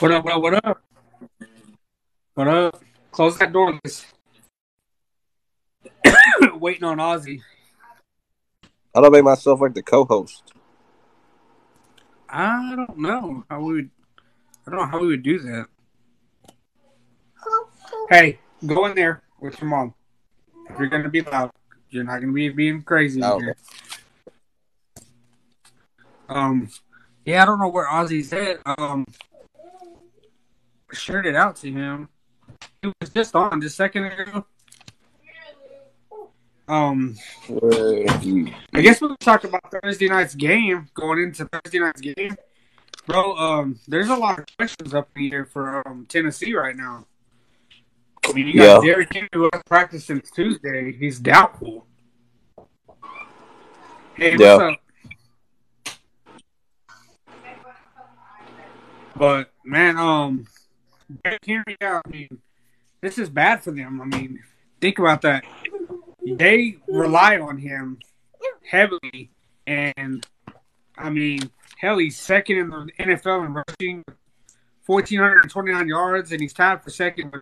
What up? What up? What up? What up? Close that door. Waiting on Ozzy. I don't make myself like the co-host. I don't know how we would. I don't know how we would do that. Hey, go in there with your mom. If you're gonna be loud, you're not gonna be being crazy. Oh, here. Um, yeah, I don't know where Ozzy's at. Um, shared it out to him. He was just on just a second ago. Um, I guess we'll talk about Thursday night's game. Going into Thursday night's game, bro. Um, there's a lot of questions up here for um Tennessee right now. I mean, you got Yeah. Derrick Henry who hasn't practiced since Tuesday. He's doubtful. Hey, what's Yeah. up? But man, um, Yeah, I mean, this is bad for them. I mean, think about that. They rely on him heavily, and I mean, hell, he's second in the NFL in rushing, fourteen hundred and twenty nine yards, and he's tied for second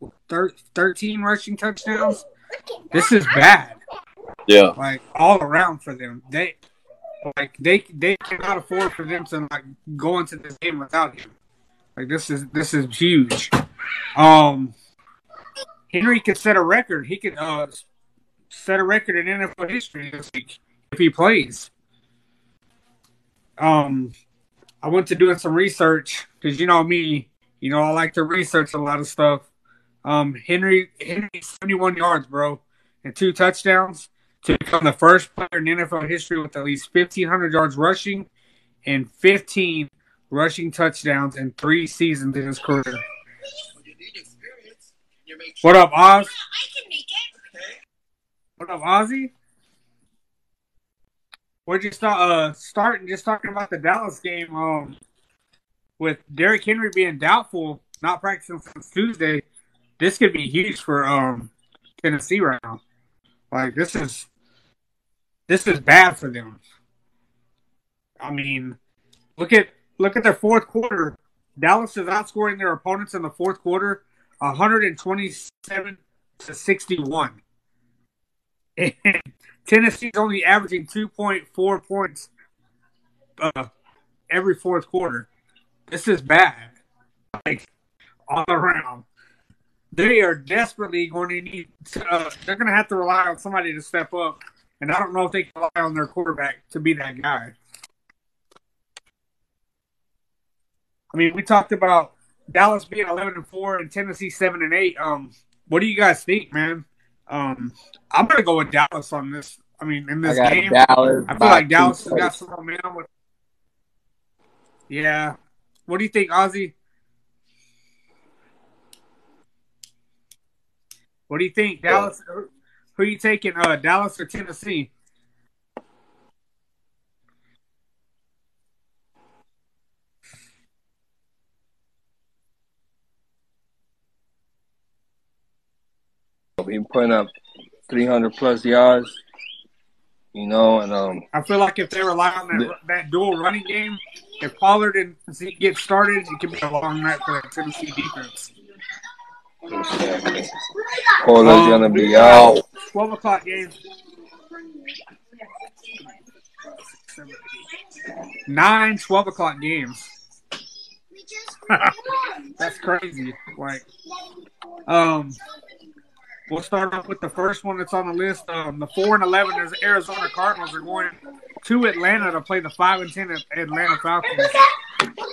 with thir- thirteen rushing touchdowns. This is bad, Yeah. like all around for them. They like they they cannot afford for them to like go into this game without him. Like this is this is huge. Um, Henry could set a record. He could uh set a record in NFL history this week if he plays. Um, I went to doing some research because you know me, you know I like to research a lot of stuff. Um, Henry Henry seventy one yards, bro, and two touchdowns to become the first player in NFL history with at least fifteen hundred yards rushing and fifteen rushing touchdowns in three seasons in his career. What up, Oz? What up, Ozzy? We're just uh starting just talking about the Dallas game. Um, with Derrick Henry being doubtful, not practicing since Tuesday, this could be huge for um Tennessee right now. Like this is this is bad for them. I mean, look at look at their fourth quarter. Dallas is outscoring their opponents in the fourth quarter, 127 to 61. And Tennessee's only averaging 2.4 points uh, every fourth quarter. This is bad. Like, all around. They are desperately going to need, uh, they're going to have to rely on somebody to step up. And I don't know if they can rely on their quarterback to be that guy. I mean, we talked about Dallas being 11 and 4 and Tennessee 7 and 8. Um, what do you guys think, man? Um, I'm gonna go with Dallas on this. I mean, in this game, Dallas. I feel like Dallas has got some momentum. With... Yeah. What do you think, Ozzy? What do you think, Dallas? Who are you taking, uh, Dallas or Tennessee? He putting up 300 plus yards, you know, and um, I feel like if they rely on that that dual running game, if Pollard and Zeke get started, it could be a long night for that Tennessee defense. Pollard's Um, gonna be out. 12 o'clock games. Nine 12 o'clock games. That's crazy. Like, um, we'll start off with the first one that's on the list. Um, the four and eleven is Arizona Cardinals are going to Atlanta to play the five and ten Atlanta Falcons.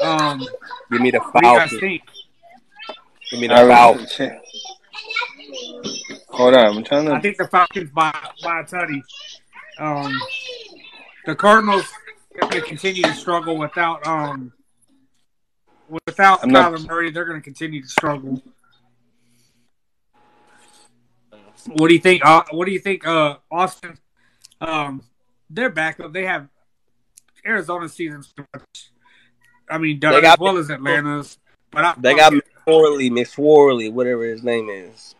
Um, Give me the you guys Falcons. think? Give me the Falcons. Hold on, I'm trying to. I think the Falcons by by a tutty. Um, the Cardinals are going to continue to struggle without um without I'm not- Kyler Murray, they're going to continue to struggle. What do you think? Uh, what do you think, uh, Austin? Um, their backup. They have Arizona season's. I mean, They got- as well as Atlanta's, but I, They got McSorley, McSorley, whatever his name is.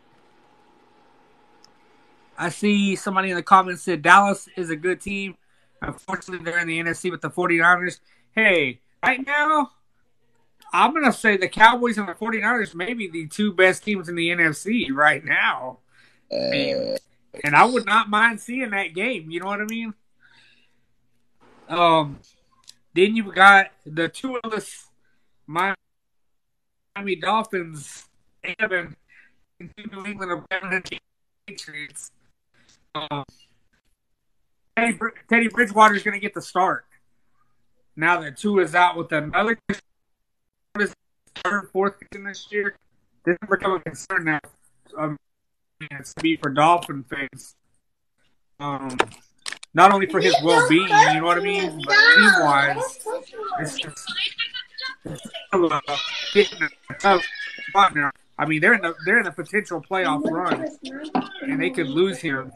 I see somebody in the comments said Dallas is a good team. Unfortunately, they're in the NFC with the 49ers. Hey, right now, I'm going to say the Cowboys and the 49ers may be the two best teams in the NFC right now. Uh, And I would not mind seeing that game. You know what I mean? Um, then you've got the Tua of us, Miami Dolphins, and New England Patriots. Um, Teddy, Teddy Bridgewater is going to get the start. Now that two is out with another third, fourth this year, this is becoming a concern now. Um, to be for Dolphin fans. Um, not only for his well being, you know what I mean, but team wise, it's just it's still, uh, tough spot now. I mean, they're in the they're in a potential playoff run, and they could lose him.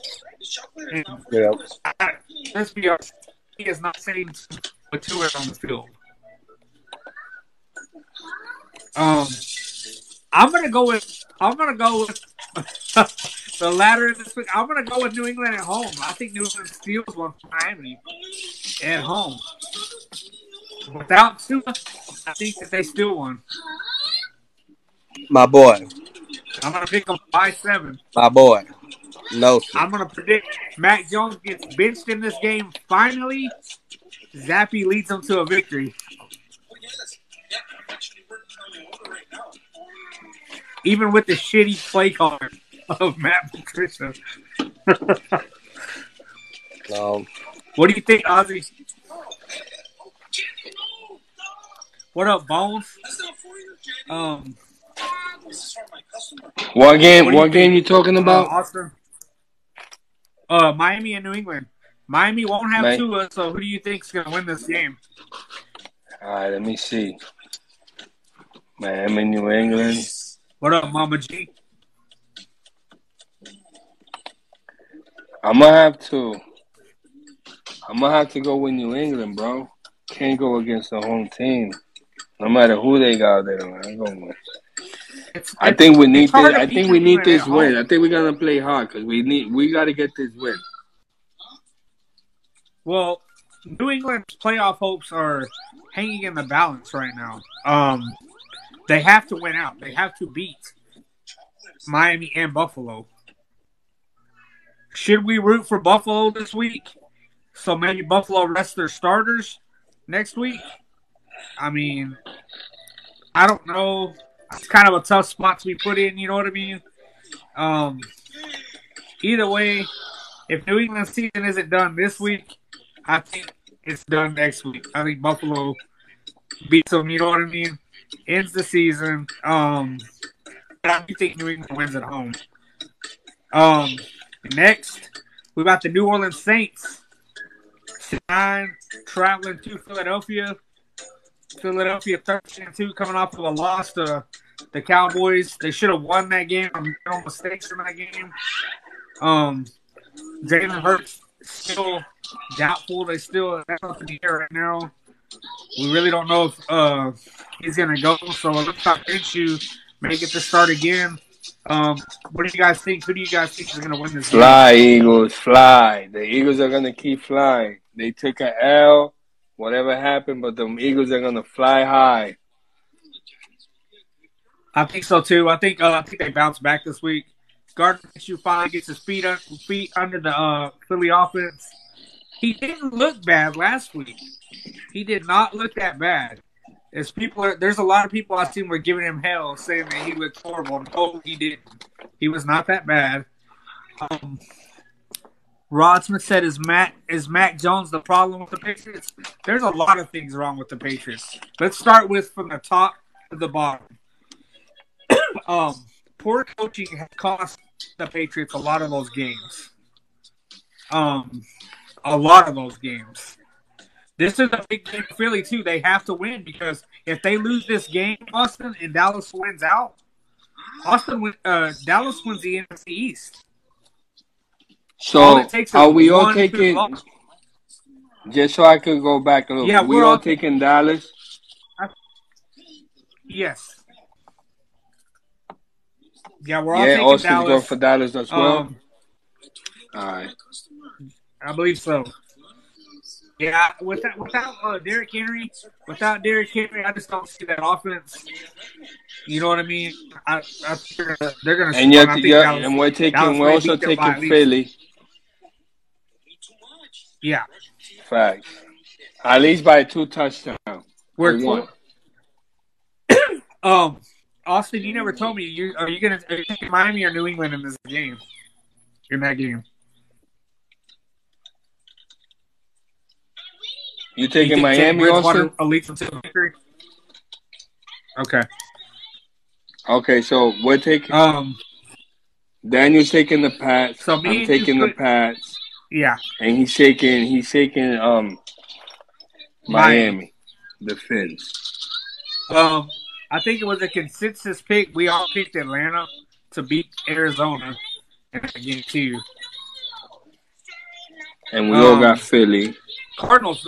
And yeah. I- let's be honest, he is not saying with Tua on the field. Um, I'm gonna go with I'm gonna go with the latter this week. I'm gonna go with New England at home. I think New England steals one Miami at home. Without Tua, I think that they steal one. My boy, I'm gonna pick them by seven. my boy. No, sir. I'm gonna predict Matt Jones gets benched in this game. Finally, Zappe leads them to a victory. Even with the shitty play card of Matt Patricia. no. What do you think, Ozzy? What up, Bones? Um, What game? What do What, you game think? you talking uh, about? Austin. Uh, Miami and New England. Miami won't have Mi- Tua, so who do you think's gonna win this game? All right, let me see. Miami, New England. What up, Mama G? I'm gonna have to. I'm gonna have to go with New England, bro. Can't go against the home team, no matter who they got there. Man. I'm going with. It's, I it's- think we need this. I think we need this win. I think we're gonna play hard because we need. We got to get this win. Well, New England's playoff hopes are hanging in the balance right now. Um, they have to win out. They have to beat Miami and Buffalo. Should we root for Buffalo this week? So maybe Buffalo rest their starters next week. I mean, I don't know. It's kind of a tough spot to be put in. You know what I mean? Um, either way, if New England's season isn't done this week, I think it's done next week. I think Buffalo beats them. You know what I mean? Ends the season. Um, I think New England wins at home. Um, next we got the New Orleans Saints. Nine traveling to Philadelphia. Philadelphia 13 2 coming off of a loss to the Cowboys. They should have won that game. No mistakes in that game. Um, Jalen Hurts still doubtful. They still that's up in the air right now. We really don't know if uh, he's gonna go. So it looks like Minshew may get to start again. Um, what do you guys think? Who do you guys think is gonna win this game? Fly, Eagles, fly. The Eagles are gonna keep flying. They took a L, whatever happened, but the Eagles are gonna fly high. I think so too. I think uh, I think they bounce back this week. Gardner Minshew finally gets his feet un- feet under the uh, Philly offense. He didn't look bad last week. He did not look that bad. As people are, there's a lot of people I seen were giving him hell, saying that he looked horrible. No, he didn't. He was not that bad. Um, Rod Smith said, "Is Matt is Mac Jones the problem with the Patriots?" There's a lot of things wrong with the Patriots. Let's start with from the top to the bottom. um, poor coaching has cost the Patriots a lot of those games. Um, a lot of those games. this is a big game for Philly too. They have to win because if they lose this game, Austin and Dallas wins out. Austin, uh, Dallas wins the NFC East. So it takes is are we all taking? loss. Just so I could go back a little. Yeah, we we're all all- taking Dallas. Yes. Yeah, we're all Yeah, taking Austin's Dallas. going for Dallas as well. Um, all right. I believe so. Yeah, without without uh, Derrick Henry, without Derrick Henry, I just don't see that offense. You know what I mean? I, I think they're gonna, they're gonna And score, you're, I think you're, Dallas- and we're taking. We're also beat them by taking Philly. yeah, Facts. At least by two touchdowns. we're one. Um, Austin, you never told me. You are you gonna are you taking Miami or New England in this game? In that game, You You taking think Miami also? them to victory? Okay. Okay, so we're taking. Um. Daniel's taking the Pats. So I'm taking you the put- Pats, Yeah. and he's shaking. He's shaking. Um, Miami, the Fins. Um. I think it was a consensus pick. We all picked Atlanta to beat Arizona in that game too. And we all Um, got Philly. Cardinals.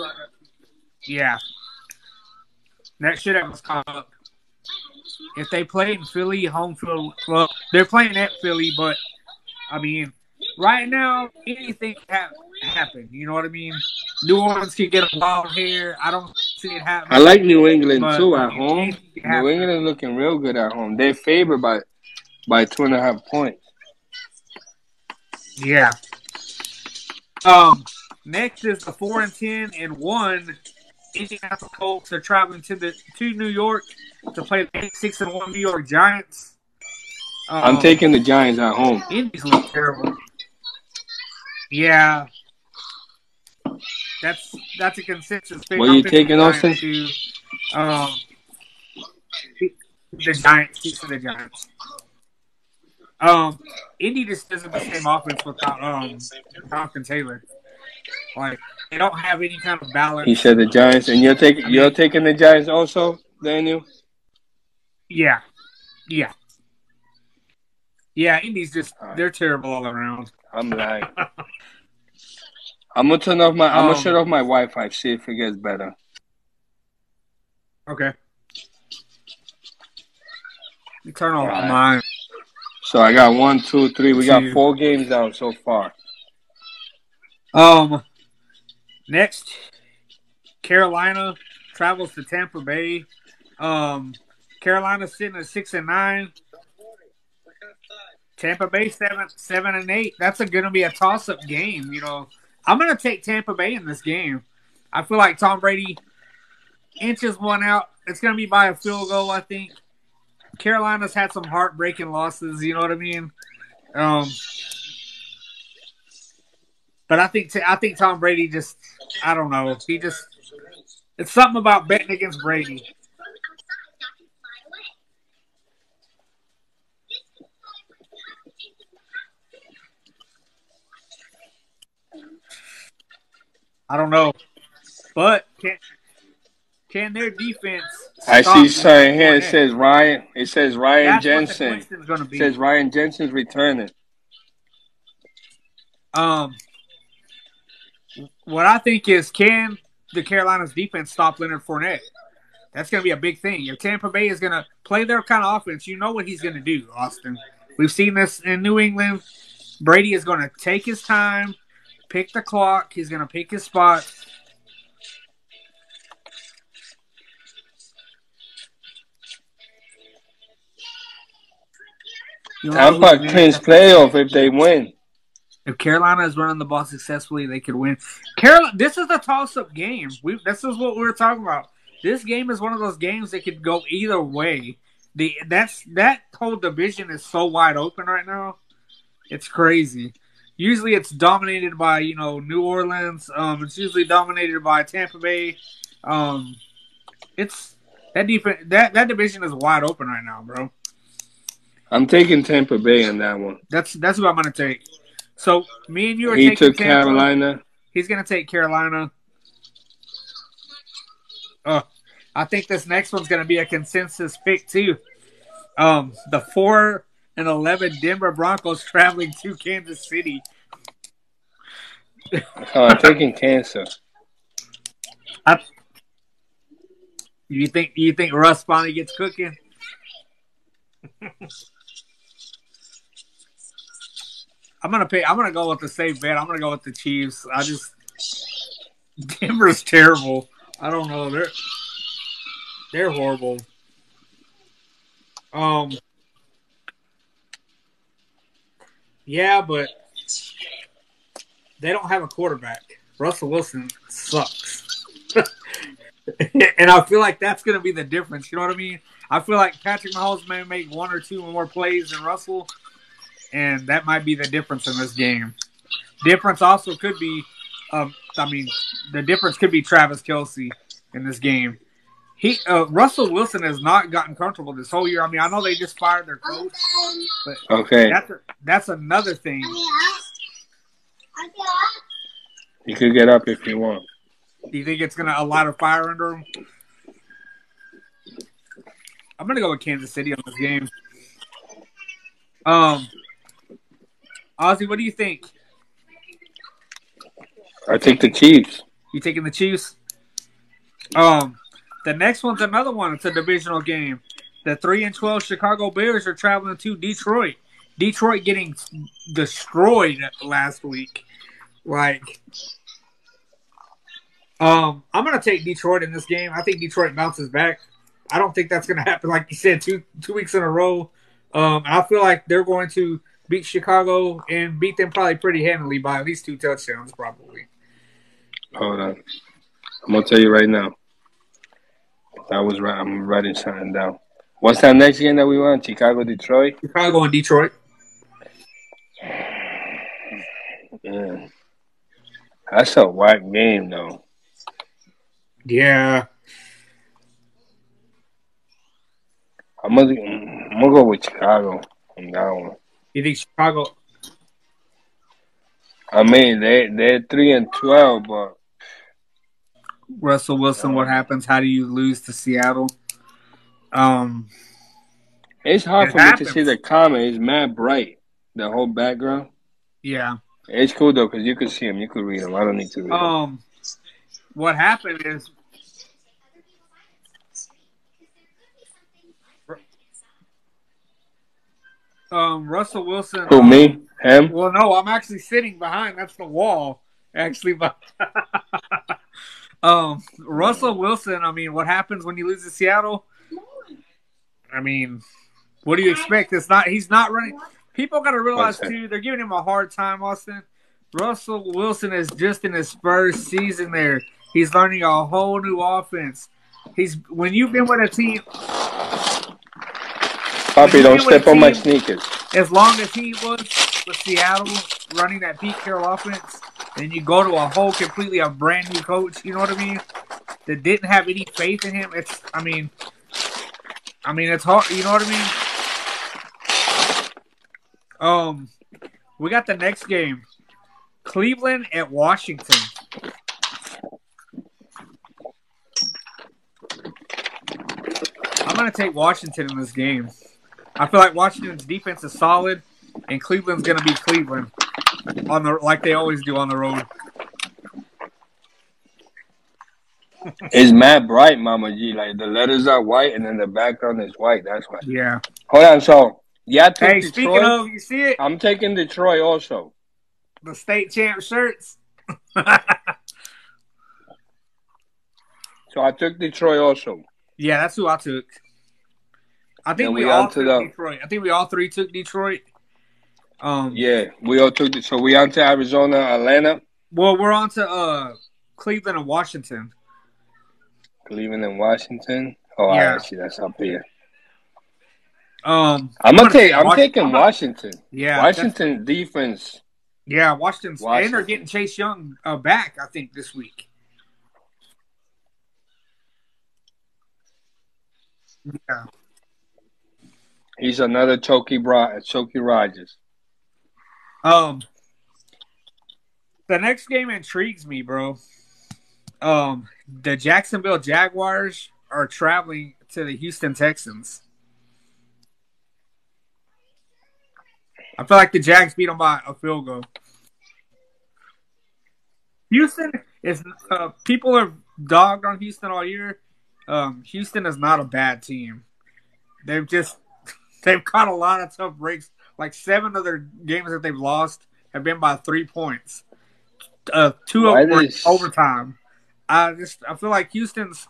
Yeah. That shit was caught up. If they play in Philly, home field, well, they're playing at Philly, but I mean, right now, anything can hap- happen. You know what I mean? New Orleans can get a wild hair. I don't see it happening. I like New England But too at home. New England looking real good at home. They're favored by by two and a half points. Yeah. Um. Next is the four and ten and one. Indianapolis Colts are traveling to the to New York to play the eight six and one New York Giants. Um, I'm taking the Giants at home. Indies look terrible. Yeah. That's that's a consensus pick. What I'm you taking, Austin? Too. Um, the Giants. To the Giants. Um, Indy just doesn't the same offense without um Jonathan Taylor. Like they don't have any kind of balance. He said the Giants, and you're taking you're taking the Giants also, Daniel. Yeah, yeah, yeah. Indy's just they're terrible all around. I'm lying. I'm gonna turn off my. I'm Um, gonna shut off my Wi-Fi. See if it gets better. Okay. You turn off Alright. mine. So I got one, two, three. We got four games out so far. Um, next, Carolina travels to Tampa Bay. Um, Carolina's sitting at six and nine. Tampa Bay seven seven and eight. That's a, gonna be a toss up game. You know, I'm gonna take Tampa Bay in this game. I feel like Tom Brady inches one out. It's gonna be by a field goal. I think. Carolina's had some heartbreaking losses. You know what I mean? Um, but I think I think Tom Brady just I don't know. He just it's something about betting against Brady. I don't know, but can can their defense? I see something here. It says Ryan. It says Ryan That's Jensen. It says Ryan Jensen's returning. Um, what I think is, can the Carolinas defense stop Leonard Fournette? That's going to be a big thing. If Tampa Bay is going to play their kind of offense, you know what he's going to do, Austin. We've seen this in New England. Brady is going to take his time, pick the clock. He's going to pick his spot. Tampa clinch playoff if they win. If Carolina is running the ball successfully, they could win. Carolina, this is a toss-up game. We this is what we were talking about. This game is one of those games that could go either way. The that's that whole division is so wide open right now. It's crazy. Usually, it's dominated by you know New Orleans. Um, it's usually dominated by Tampa Bay. Um, it's that defense that that division is wide open right now, bro. I'm taking Tampa Bay on that one. That's that's what I'm gonna take. So me and you are He taking took Tampa. Carolina. He's gonna take Carolina. Uh, I think this next one's going to be a consensus pick too. Um, the four and eleven Denver Broncos traveling to Kansas City. Oh, I'm taking cancer. You think you think Russ finally gets cooking? I'm gonna pay. I'm gonna go with the safe bet. I'm gonna go with the Chiefs. I just Denver's terrible. I don't know. They're they're horrible. Um. Yeah, but they don't have a quarterback. Russell Wilson sucks. and I feel like that's going to be the difference. You know what I mean? I feel like Patrick Mahomes may make one or two more plays than Russell, and that might be the difference in this game. Difference also could be, um, I mean, the difference could be Travis Kelce in this game. He uh, Russell Wilson has not gotten comfortable this whole year. I mean, I know they just fired their coach, but Okay, that's a, that's another thing. you could get up if you want. Do you think it's gonna a lot of fire under him? I'm gonna go with Kansas City on this game. Um, Ozzy, what do you think? I take the Chiefs. You taking the Chiefs? Um, the next one's another one. It's a divisional game. The three and twelve Chicago Bears are traveling to Detroit. Detroit getting destroyed last week. Like, um, I'm gonna take Detroit in this game. I think Detroit bounces back. I don't think that's gonna happen. Like you said, two two weeks in a row. Um, I feel like they're going to beat Chicago and beat them probably pretty handily by at least two touchdowns, probably. Oh, Hold on. I'm gonna tell you right now. That was right. I'm writing something down. What's that next game that we want? Chicago, Detroit. Chicago and Detroit. Yeah. That's a whack game though. Yeah. I'm gonna, I'm gonna go with Chicago on that one. You think Chicago? I mean, they they're three and twelve, but Russell Wilson, what happens? How do you lose to Seattle? Um, it's hard It for me to see the comment. It's mad bright. The whole background. yeah. It's cool though because you can see them. You can read them. I don't need to read 'em. Um, what happened is um Russell Wilson. Who um, me? Him? Well, no, I'm actually sitting behind. That's the wall. Actually, but um, Russell Wilson. I mean, what happens when you lose to Seattle? I mean, what do you expect? It's not. He's not running. People got to realize too. They're giving him a hard time, Austin. Russell Wilson is just in his first season there. He's learning a whole new offense. He's when you've been with a team Poppy, don't step on my sneakers. as long as he was with Seattle running that Pete Carroll offense, and you go to a whole completely a brand new coach, you know what I mean? That didn't have any faith in him. It's I mean I mean it's hard you know what I mean? Um we got the next game. Cleveland at Washington. I'm gonna take Washington in this game. I feel like Washington's defense is solid, and Cleveland's gonna be Cleveland on the like they always do on the road. It's mad bright, Mama G. Like the letters are white and then the background is white. That's why. Yeah. Hold on. So yeah, I took Hey, Detroit. speaking of, you see it? I'm taking Detroit also. The state champ shirts. So I took Detroit also. yeah, that's who I took. I think And we, we all took the- Detroit. I think we all three took Detroit. Um, Yeah, we all took. So we on to Arizona, Atlanta, Well, we're on to uh, Cleveland and Washington. Cleveland, and Washington. Oh, Yeah. I see. That's up here. Um, I'm gonna take. I'm Wash- taking I'm not- Washington. Yeah, Washington defense. Yeah, Washington's and they're getting Chase Young uh, back. I think this week. Yeah. He's another Choky Bro- Choky Rogers. Um. The next game intrigues me, bro. um, the Jacksonville Jaguars are traveling to the Houston Texans. I feel like the Jags beat them by a field goal. Houston is uh, people are dogged on Houston all year. Um, Houston is not a bad team. They've just they've caught a lot of tough breaks. Like seven of their games that they've lost have been by three points. Uh, two of them does- overtime. I just I feel like Houston's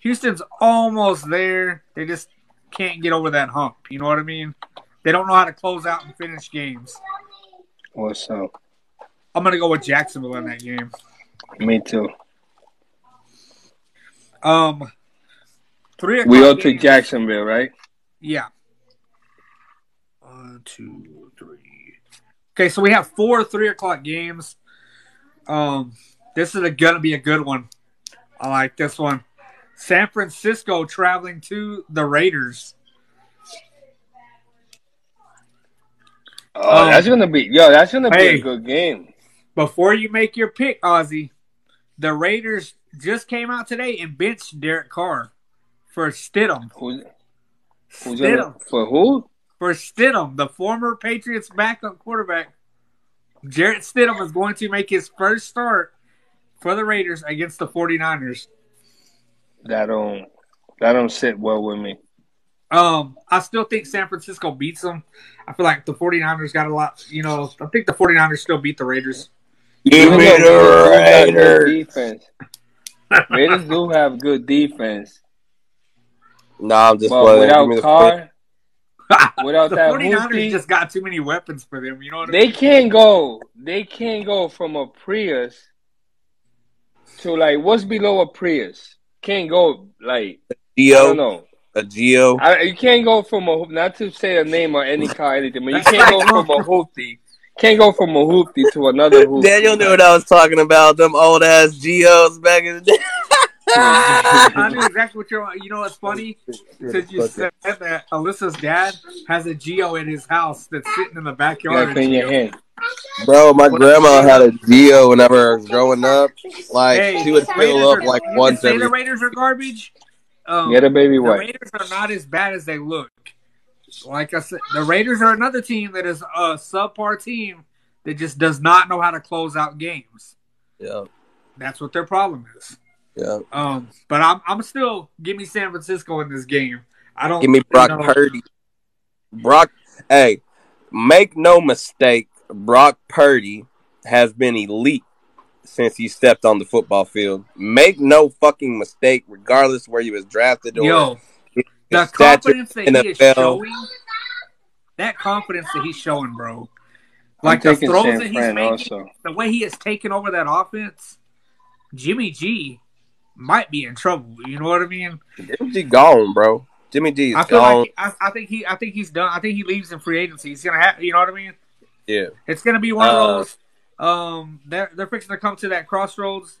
Houston's almost there. They just can't get over that hump. You know what I mean? They don't know how to close out and finish games. What's up? I'm gonna go with Jacksonville in that game. Me too. Um, three. We all o'clock took. Jacksonville, right? Yeah. One, two, three. Okay, so we have four three o'clock games. Um, this is a, gonna be a good one. I like this one. San Francisco traveling to the Raiders. Oh, Um, that's gonna be yo. That's gonna be a good game. Before you make your pick, Ozzy, the Raiders just came out today and benched Derek Carr for Stidham. Who's who's gonna Stidham. for who? For Stidham, the former Patriots backup quarterback. Jarrett Stidham is going to make his first start for the Raiders against the 49ers. That don't that don't sit well with me. Um, I still think San Francisco beats them. I feel like the 49ers got a lot, you know, I think the 49ers still beat the Raiders. Give me Even though the Raiders do have good defense. Raiders do have good defense, Nah, I'm just but playing. Give me without the Carr, without the that 49ers Hoopty, just got too many weapons for them, you know what I mean? they can't go. They can't go from a Prius to like what's below a Prius. Can't go like I Geo, don't know. a Geo. I, you can't go from a not to say a name or any car or anything, but you can't go from a hoopty. Can't go from a hoopty to another hoopty. Daniel knew what I was talking about. Them old ass Geos back in the day. I knew exactly what you're. You know what's funny? Since you said that Alyssa's dad has a Geo in his house that's sitting in the backyard. gotta clean your hand. Bro, my grandma had a Geo whenever I was growing up. Like Hey, she would fill up are- like you once can say every. the Raiders are garbage. Um, Get a baby the wipe. Raiders are not as bad as they look. Like I said, the Raiders are another team that is a subpar team that just does not know how to close out games. Yeah, That's what their problem is. Yeah. Um, but I'm I'm still give me San Francisco in this game. I don't Give me Brock you know, Purdy. Brock, hey, make no mistake. Brock Purdy has been elite since he stepped on the football field. Make no fucking mistake, regardless where he was drafted or Yo, the confidence that in he is showing, that confidence that he's showing, bro. Like the throws San that he's Fran making, also. the way he has taken over that offense, Jimmy G might be in trouble. You know what I mean? Jimmy G gone, bro. Jimmy G is I feel gone. like I, I think he I think he's done. I think he leaves in free agency. He's gonna have you know what I mean? yeah, It's gonna be one Uh, of those. Um, they're they're fixing to come to that crossroads.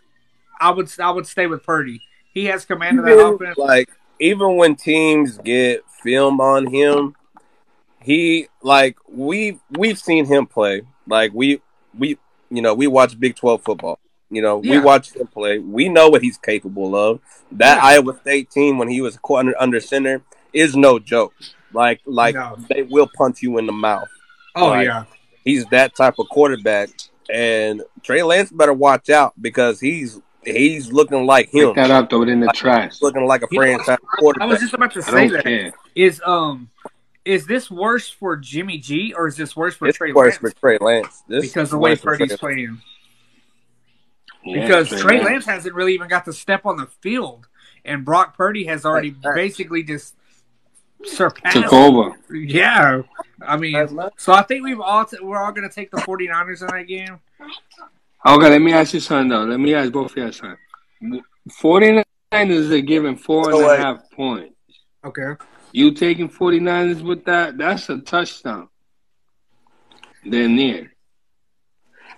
I would I would stay with Purdy. He has command of that Even, offense. like even when teams get film on him, he like we we've seen him play. Like we we you know we watch Big Twelve football. You know we Yeah. watch him play. We know what he's capable of. That Yeah. Iowa State team when he was co- under, under center is no joke. Like like No. they will punch you in the mouth. Oh like- yeah, He's that type of quarterback. And Trey Lance better watch out because he's he's looking like him. Pick that up, throw it in the Like, trash. looking like a You know, franchise I was just about to say don't that. care. Is um is this worse for Jimmy G or is this worse for it's Trey worse Lance? for Trey Lance. This because the way worse Purdy's playing. Yeah, Because Trey Lance. Lance hasn't really even got to step on the field, and Brock Purdy has already Right. basically just surpassed. took over. Yeah, I mean, so I think we've all t- we're all going to take the 49ers in that game. Okay, let me ask you something though. Let me ask both of you something. 49ers are giving four and So, a like- half points. Okay. You taking 49ers with that? That's a touchdown. They're near.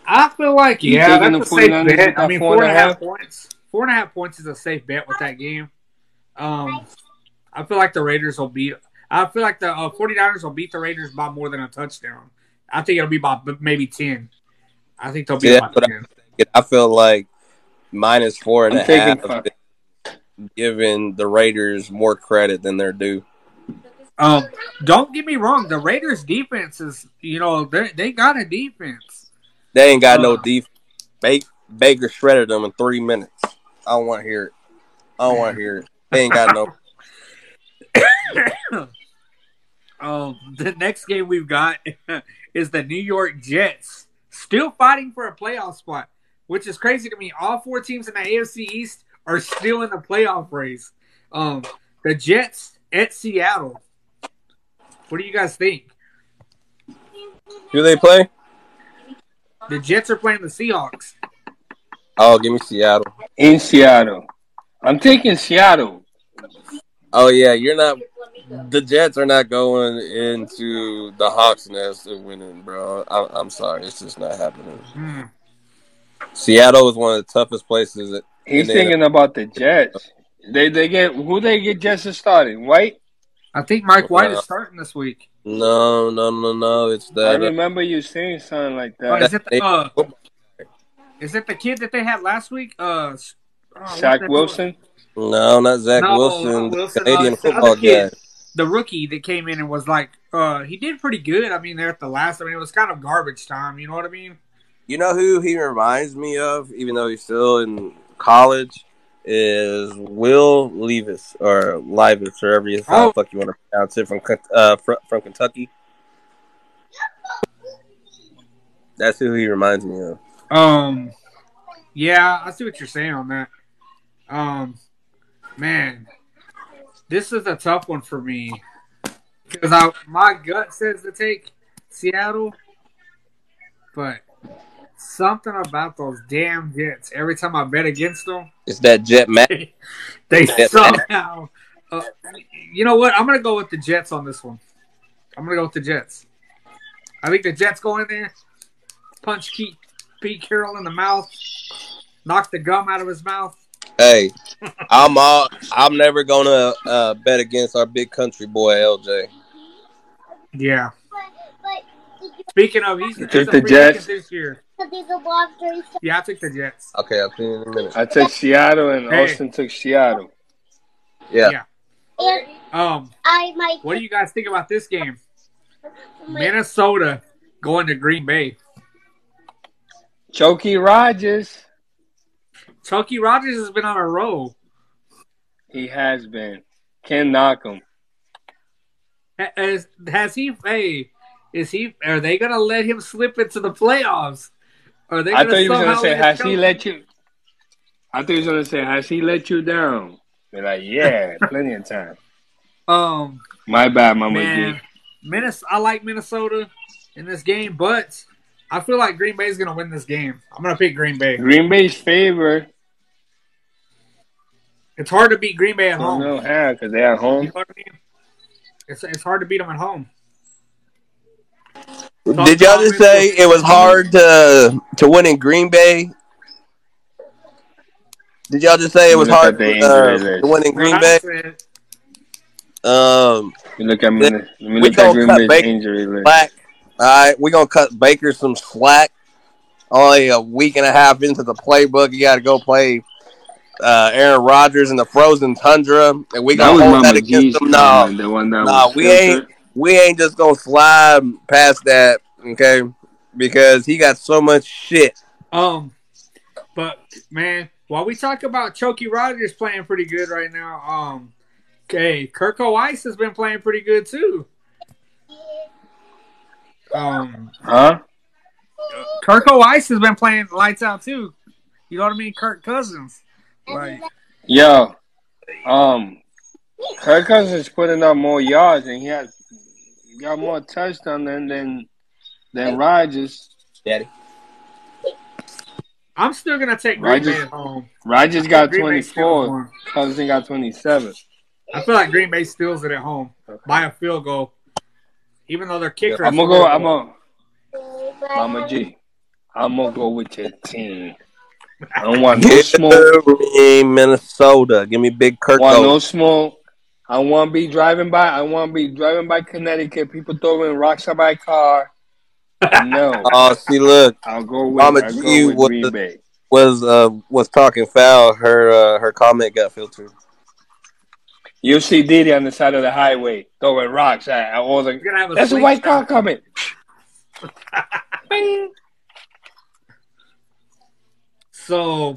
I feel like You yeah, that's the a safe bet. I mean, four four and and a a half half? points. Four and a half points is a safe bet with that game. Um, I feel like the Raiders will beat. I feel like the uh, 49ers will beat the Raiders by more than a touchdown. I think it'll be by maybe ten. I think they'll be Yeah, about ten. I feel like minus four and I'm a half, Fox. giving the Raiders more credit than they're due. Um, don't get me wrong. The Raiders' defense is, you know, they they got a defense. They ain't got no defense. Ba- Baker shredded them in three minutes. I don't want to hear it. I don't want to hear it. They ain't got no. Um, the next game we've got is the New York Jets, still fighting for a playoff spot, which is crazy to me. All four teams in the AFC East are still in the playoff race. Um, the Jets at Seattle. What do you guys think? Do they play? The Jets are playing the Seahawks. Oh, give me Seattle. in Seattle. I'm taking Seattle. Oh yeah, you're not. The Jets are not going into the Hawks nest and winning, bro. I, I'm sorry, it's just not happening. Hmm. Seattle is one of the toughest places. He's in thinking about the Jets. They they get who they get Jets is starting, White? I think Mike White Uh, is starting this week. No, no, no, no. It's I that. uh, remember you saying something like Oh, that. is it the, uh, is it the kid that they had last week? Uh, s- oh, what's Shaq that- Wilson. no, not Zach No, Wilson, not the Wilson, Canadian uh, it's the football kid. guy. the rookie that came in and was like, uh, he did pretty good. I mean, they're at the last. I mean, it was kind of garbage time. You know what I mean? You know who he reminds me of, even though he's still in college, is Will Levis or Levis, or whatever you how Oh. the fuck you want to pronounce it from uh fr- from Kentucky. That's who he reminds me of. Um, yeah, I see what you're saying on that. Um, man, this is a tough one for me because I my gut says to take Seattle, but something about those damn Jets. Every time I bet against them, It's that Jet Mac. they Yeah. somehow. Uh, you know what? I'm gonna go with the Jets on this one. I'm gonna go with the Jets. I think the Jets go in there, punch Pete, Pete Carroll in the mouth, knock the gum out of his mouth. Hey, I'm all, I'm never gonna uh, bet against our big country boy LJ. Yeah. Speaking of, he's, he's a the Jets? this year. Yeah, I took the Jets. Okay, I'll see you in a minute. I took Seattle and Hey. Austin took Seattle. Yeah, Yeah. And Um, I might. what do you guys think about this game? Minnesota going to Green Bay. Chokey Rogers. Chucky Rogers has been on a roll. He has been. Can't knock him. Has, has he? Hey, is he? Are they gonna let him slip into the playoffs? Are they? I thought he was gonna say, "Has he let you?" I thought he was gonna say, "Has he let you down?" They're like, "Yeah, plenty of time." Um, My bad, Mama man. Minnesota. I like Minnesota in this game, but I feel like Green Bay's gonna win this game. I'm gonna pick Green Bay. Green Bay's favor. It's hard to beat Green Bay I at don't home. know how because they're at You home. It's it's hard to beat them at home. Did y'all just say it was hard to to win in Green Bay? Did y'all just say it was Look hard at uh, to win in Green Bay? Um, You look at me. Let me We look at gonna Green Bay's Baker injury list. slack. All right, we're gonna cut Baker some slack. Only a week and a half into the playbook, you got to go play uh, Aaron Rodgers in the frozen tundra, and we That gonna was hold Mama that G's against them. No, comment, the one Nah, was we filtered. We ain't just gonna slide past that, okay? Because he got so much shit. Um, but man, while we talk about Choky Rogers playing pretty good right now, um, okay, Kirko Ice has been playing pretty good too. Um, Huh? Kirko Ice has been playing lights out too. You know what I mean? Kirk Cousins, like Yo, um, Kirk Cousins is putting up more yards and he has he got more touchdowns than than than Rodgers. Daddy. I'm still gonna take Green Rodgers- Bay home. Rodgers got Green Bay twenty steals four. one. Cousins got twenty seven. I feel like Green Bay steals it at home by a field goal, even though their kicker. I'm gonna go. I'm horrible. gonna Mama G. I'm gonna go with your team. I don't want no smoke. Minnesota. Give me Big Kirk. want no smoke. I want to be driving by. I want to be driving by Connecticut. People throwing rocks at my car. No, Oh, see, look, I'll go with. Mama I'll G with was the- was uh was talking foul, her uh, her comment got filtered. You see Diddy on the side of the highway throwing rocks at all the. He's gonna a That's a white car coming. Bing. So,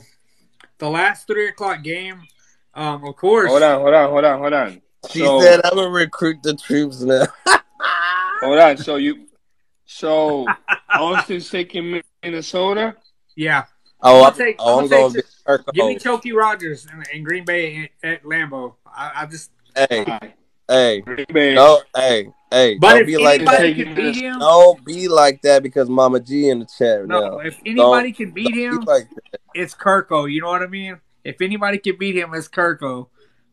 the last three o'clock game, um, of course. Hold on, hold on, hold on, hold on. She So- said, "I'm gonna recruit the troops now." Hold on. So you, so Austin's taking Minnesota. Yeah, oh, I'll, I'm, take- oh, I'm I'm gonna take- to give me Coles. Chokey Rodgers in, in Green Bay at, at Lambeau. I, I just, Hey, hey, Green Bay. no, hey, hey, but don't if be like anybody that. can beat him, Don't be like that because Mama G in the chat no, now. if anybody Don't- can beat Don't be him, like it's Kirko. You know what I mean? If anybody can beat him, it's Kirko.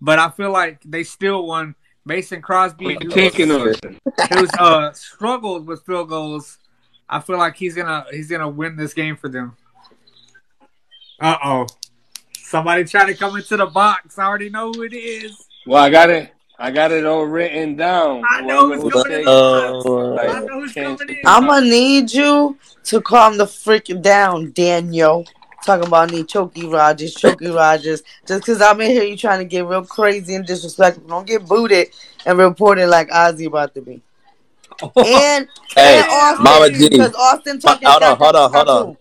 But I feel like they still won. Mason Crosby, We're who- taking who's uh struggled with field goals. I feel like he's gonna he's gonna win this game for them. Uh oh. Somebody trying to come into the box. I already know who it is. Well, I got it. I got it all written down. I know Whoever who's was coming in. taking- Uh, I know who's coming in. I'm gonna need you to calm the freaking down, Daniel. Talking about need Chokey Rodgers, Chokey Rodgers. Just because I'm in here, you trying to get real crazy and disrespectful. Don't get booted and reported like Ozzy about to be. And, Hey, and Austin, Mama G. because Austin talking. Hold on, hold on, hold on.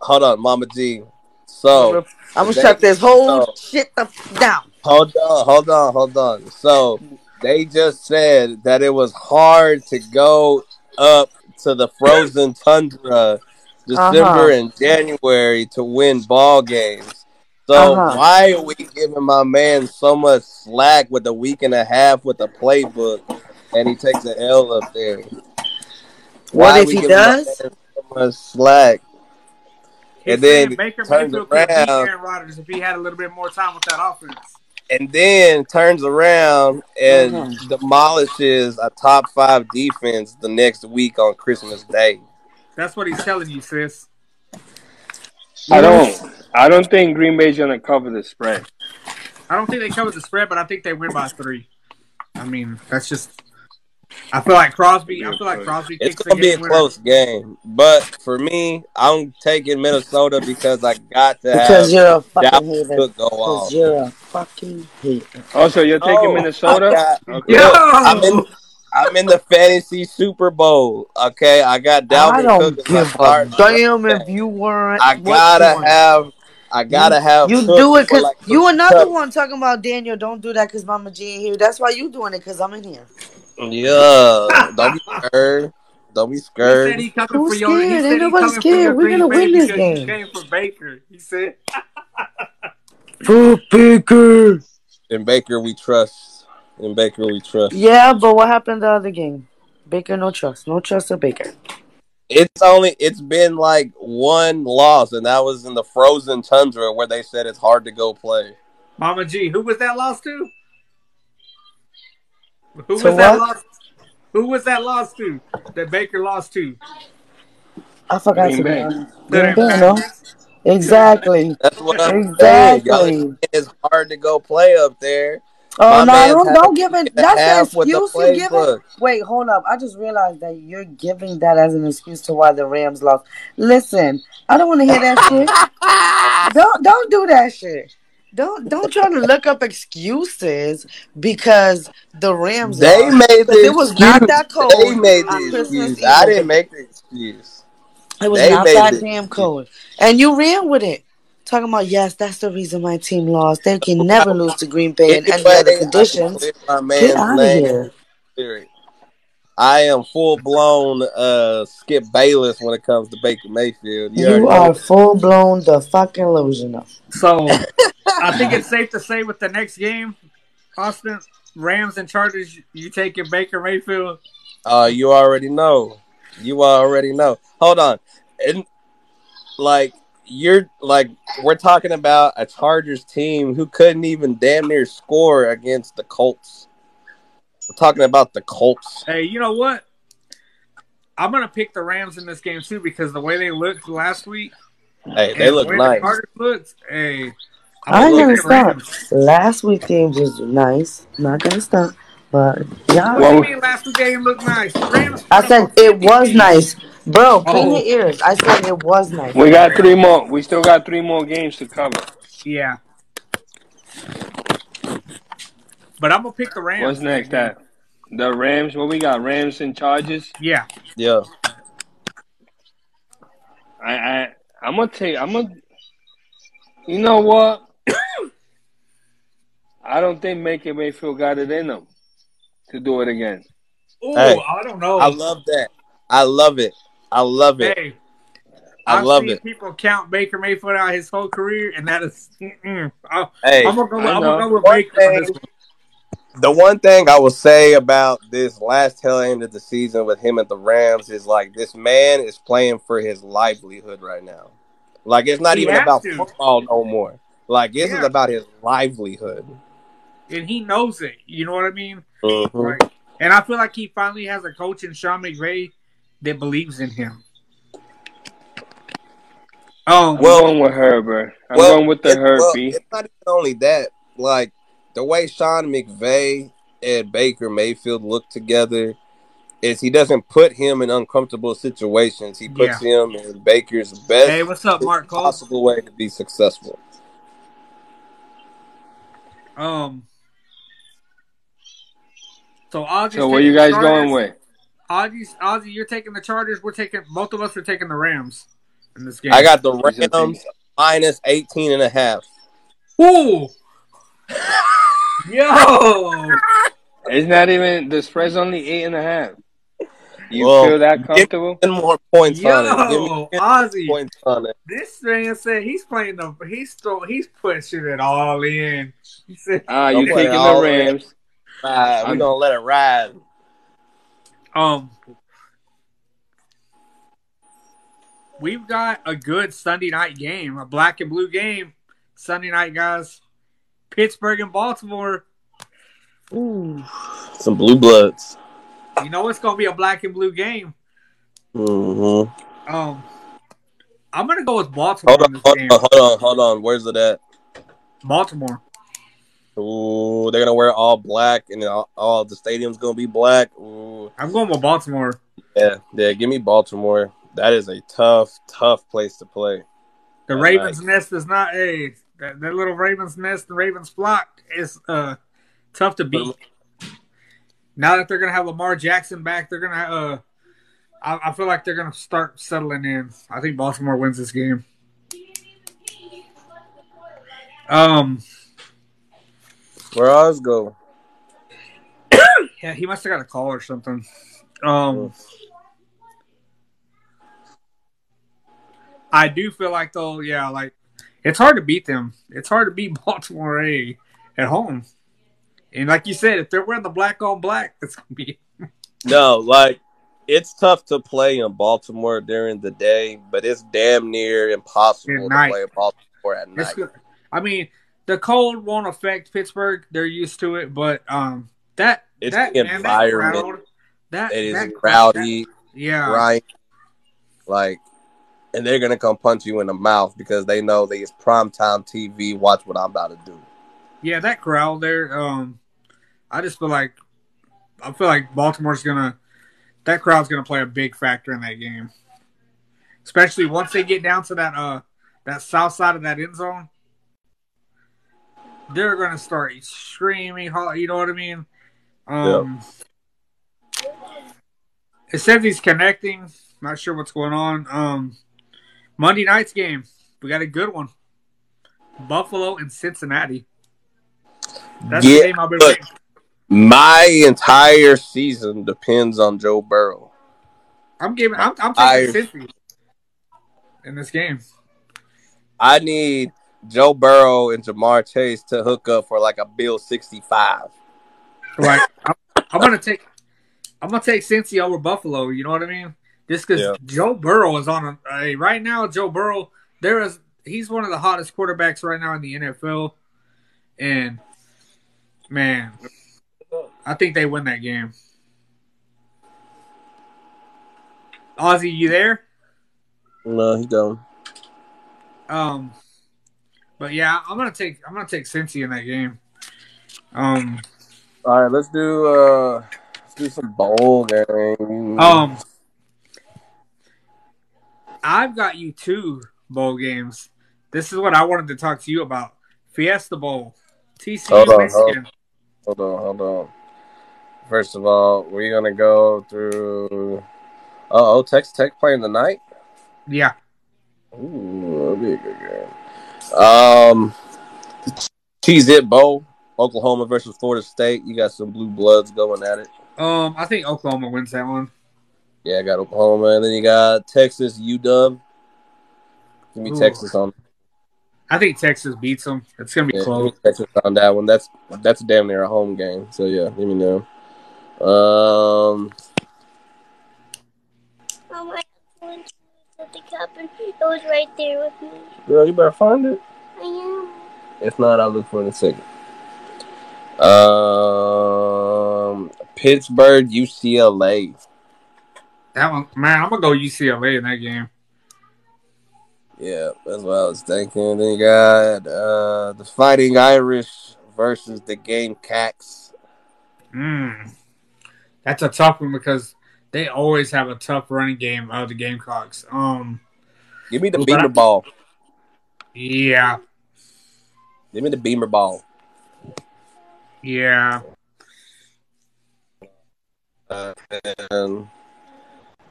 Hold on, Mama G. So I'm gonna shut this whole so- shit down. hold on, hold on, hold on. So they just said that it was hard to go up to the frozen tundra December Uh-huh. and January to win ball games. So Uh-huh. why are we giving my man so much slack with a week and a half with a playbook, and he takes an L up there? What Why if he does? So much slack. He's And then Baker turns Mayfield could beat around. Aaron Rodgers if he had a little bit more time with that offense. and then turns around and Mhm. demolishes a top five defense the next week on Christmas Day. That's what he's telling you, sis. I don't. I don't think Green Bay's gonna cover the spread. I don't think they cover the spread, but I think they win by three. I mean, that's just. I feel like Crosby. I feel like Crosby. It's gonna be a winner. close game, but for me, I'm taking Minnesota because I got to Because you're a fucking hater. Oh, Cook go Because you're a fucking hater. Also, you're taking Oh, Minnesota. I got- Okay. Yo! Look, I'm in. I'm in the fantasy Super Bowl. Okay, I got Dalvin I don't Cook give a damn running if you weren't. I gotta you have. I gotta have. You Cook do it because like you another Kupp. one talking about Daniel. Don't do that because Mama G ain't here. That's why you doing it because I'm in here. Yeah, don't be scared. Don't be He said scared. he coming Who's for your. He scared? Ain't nobody scared. We're gonna win this because you game. came for Baker. He said. For Baker. And Baker, we trust. In Baker, we trust. Yeah, but what happened the other game? Baker, no trust. No trust of Baker. It's only. It's been like one loss, and that was in the frozen tundra where they said it's hard to go play. Mama G, who was that lost to? Who was To that what? lost? Who was that lost to? That Baker lost to? I forgot Green to be Bay. Green Bay, no? Exactly. That's what I'm Exactly. saying it's hard to go play up there. Oh My no! Don't, don't give it. That's the excuse you give it. Wait, hold up. I just realized that you're giving that as an excuse to why the Rams lost. Listen, I don't want to hear that shit. Don't don't do that shit. Don't don't try to look up excuses because the Rams They lost. made the it was not that cold They made the excuse. I didn't make the excuse. It was They not that damn cold, and you ran with it. Talking about yes, that's the reason my team lost. They can never lose to Green Bay in any Anyway, other conditions. clear my Get out of here. Period. I am full blown uh, Skip Bayless when it comes to Baker Mayfield. You, You are full blown the fucking illusional. So I think it's safe to say with the next game, Austin Rams and Chargers, you taking Baker Mayfield. Uh, you already know. You already know. Hold on. And like you're like we're talking about a Chargers team who couldn't even damn near score against the Colts. We're talking about the Colts. Hey, you know what? I'm gonna pick the Rams in this game too because the way they looked last week, Hey, they look way the nice. Chargers looked. Hey, I ain't I'm gonna gonna pick stop. Rams. Last week's game was nice. Not gonna stop. But y'all do you mean last week game looked nice? Rams I said it was piece. nice. Bro, clean Oh. your ears. I said it was nice. We got three more. We still got three more games to cover. Yeah. But I'm gonna pick the Rams. What's next? That the Rams. What we got? Rams and Chargers. Yeah. Yeah. I I I'm gonna take. I'm gonna. You know what? I don't think Baker Mayfield got it in him to do it again. Oh, Hey, I don't know. I love that. I love it. I love it. Hey, I I've love seen it. people count Baker Mayfield out his whole career, and that is. I, Hey, I'm gonna go. I I'm gonna go with One Baker for this thing- one. the one thing I will say about this last tail end of the season with him at the Rams is like this man is playing for his livelihood right now. Like it's not He even about to. football no more. Like this is about his livelihood. and he knows it. You know what I mean? Mhm. Like, and I feel like he finally has a coach in Sean McVay that believes in him. I'm Well- going with Herbert. I'm Well, going with the it's, well, it's not even only that. Like the way Sean McVay and Baker Mayfield look together is he doesn't put him in uncomfortable situations. He puts him in Baker's best hey, what's up, Mark Cole? possible way to be successful. Um, so Ozzy's So where taking you guys Chargers. going with? Ozzy's, Ozzy, you're taking the Chargers. We're taking both of us are taking the Rams in this game. I got the Rams minus 18 and a half. Ooh. Yo. It's not even the spread's only eight and a half. You Well, feel that comfortable? 10 more points on it. Give me Yo, 10 Ozzy. points on it. This man said he's playing the he's still he's pushing it all in. He said Ah, you Don't taking the. Rams? Ride. We're going to let it ride. Um, we've got a good Sunday night game, a black and blue game. Sunday night, guys. Pittsburgh and Baltimore. Ooh, Some blue bloods. You know it's gonna be a black and blue game. Mm-hmm. Um, I'm gonna go with Baltimore Hold in on, this hold game. on, hold on, hold on. Where's it at? Baltimore. Ooh, they're gonna wear all black, and all, all the stadium's gonna be black. Ooh, I'm going with Baltimore. yeah, yeah. Give me Baltimore. That is a tough, tough place to play. The Ravens nest is not a that, that little Ravens nest, the Ravens flock is uh tough to beat. Now that they're gonna have Lamar Jackson back, they're gonna uh I, I feel like they're gonna start settling in. I think Baltimore wins this game. Um Where ours go? Yeah, he must have got a call or something. Um I do feel like though, yeah, like it's hard to beat them. It's hard to beat Baltimore A at home. And like you said, if they're wearing the black on black, it's gonna be No, like it's tough to play in Baltimore during the day, but it's damn near impossible to play in Baltimore at night. I mean, the cold won't affect Pittsburgh. They're used to it, but um that It's that the man, that environment. crowd, that It is that rowdy, that- yeah. right? Like, and they're gonna come punch you in the mouth because they know that it's primetime TV. Watch what I'm about to do. Yeah, that crowd there. Um, I just feel like I feel like Baltimore's gonna that crowd's gonna play a big factor in that game, especially once they get down to that uh that south side of that end zone. They're gonna start screaming. You know what I mean? Um, It says he's connecting. Not sure what's going on. Um, Monday night's game. We got a good one. Buffalo and Cincinnati. That's Yeah, the game I've been look. My entire season depends on Joe Burrow. I'm giving. I'm, I'm taking Cincy in this game. I need Joe Burrow and Ja'Marr Chase to hook up for like a Bill 65. Like I'm, I'm gonna take. I'm gonna take Cincy over Buffalo. You know what I mean? Just because Yeah. Joe Burrow is on a hey, right now. Joe Burrow, there is he's one of the hottest quarterbacks right now in the NFL, and man, I think they win that game. Ozzy, you there? No, he don't. Um, but yeah, I'm gonna take I'm gonna take Cincy in that game. Um, All right, let's do uh let's do some bowl games. um, I've got you two bowl games. This is what I wanted to talk to you about. Fiesta Bowl, TCU Hold on, Michigan. Hold on, hold on. First of all, we're gonna go through. Oh, Texas Tech playing tonight. Yeah, Ooh, that'll be a good game. Um, Cheez-It Bowl, Oklahoma versus Florida State. You got some blue bloods going at it. um, I think Oklahoma wins that one. Yeah, I got Oklahoma, and then you got Texas UW. Give me Ooh. Texas on. I think Texas beats them. It's gonna be Yeah, close. Texas on that one. That's that's damn near a home game. So yeah, let me know. Um, Oh my God, at the cup and it was right there with me. girl, you better find it. I am. If not, I'll look for it in a second. Um, Pittsburgh UCLA. That one, man, I'm gonna go UCLA in that game. Yeah, that's what I was thinking. Then you got uh, the Fighting Irish versus the Gamecocks. Mm. That's a tough one because they always have a tough running game of the Gamecocks. Um, Give me the Beamer that- ball. yeah, Give me the Beamer ball. Yeah. Uh, and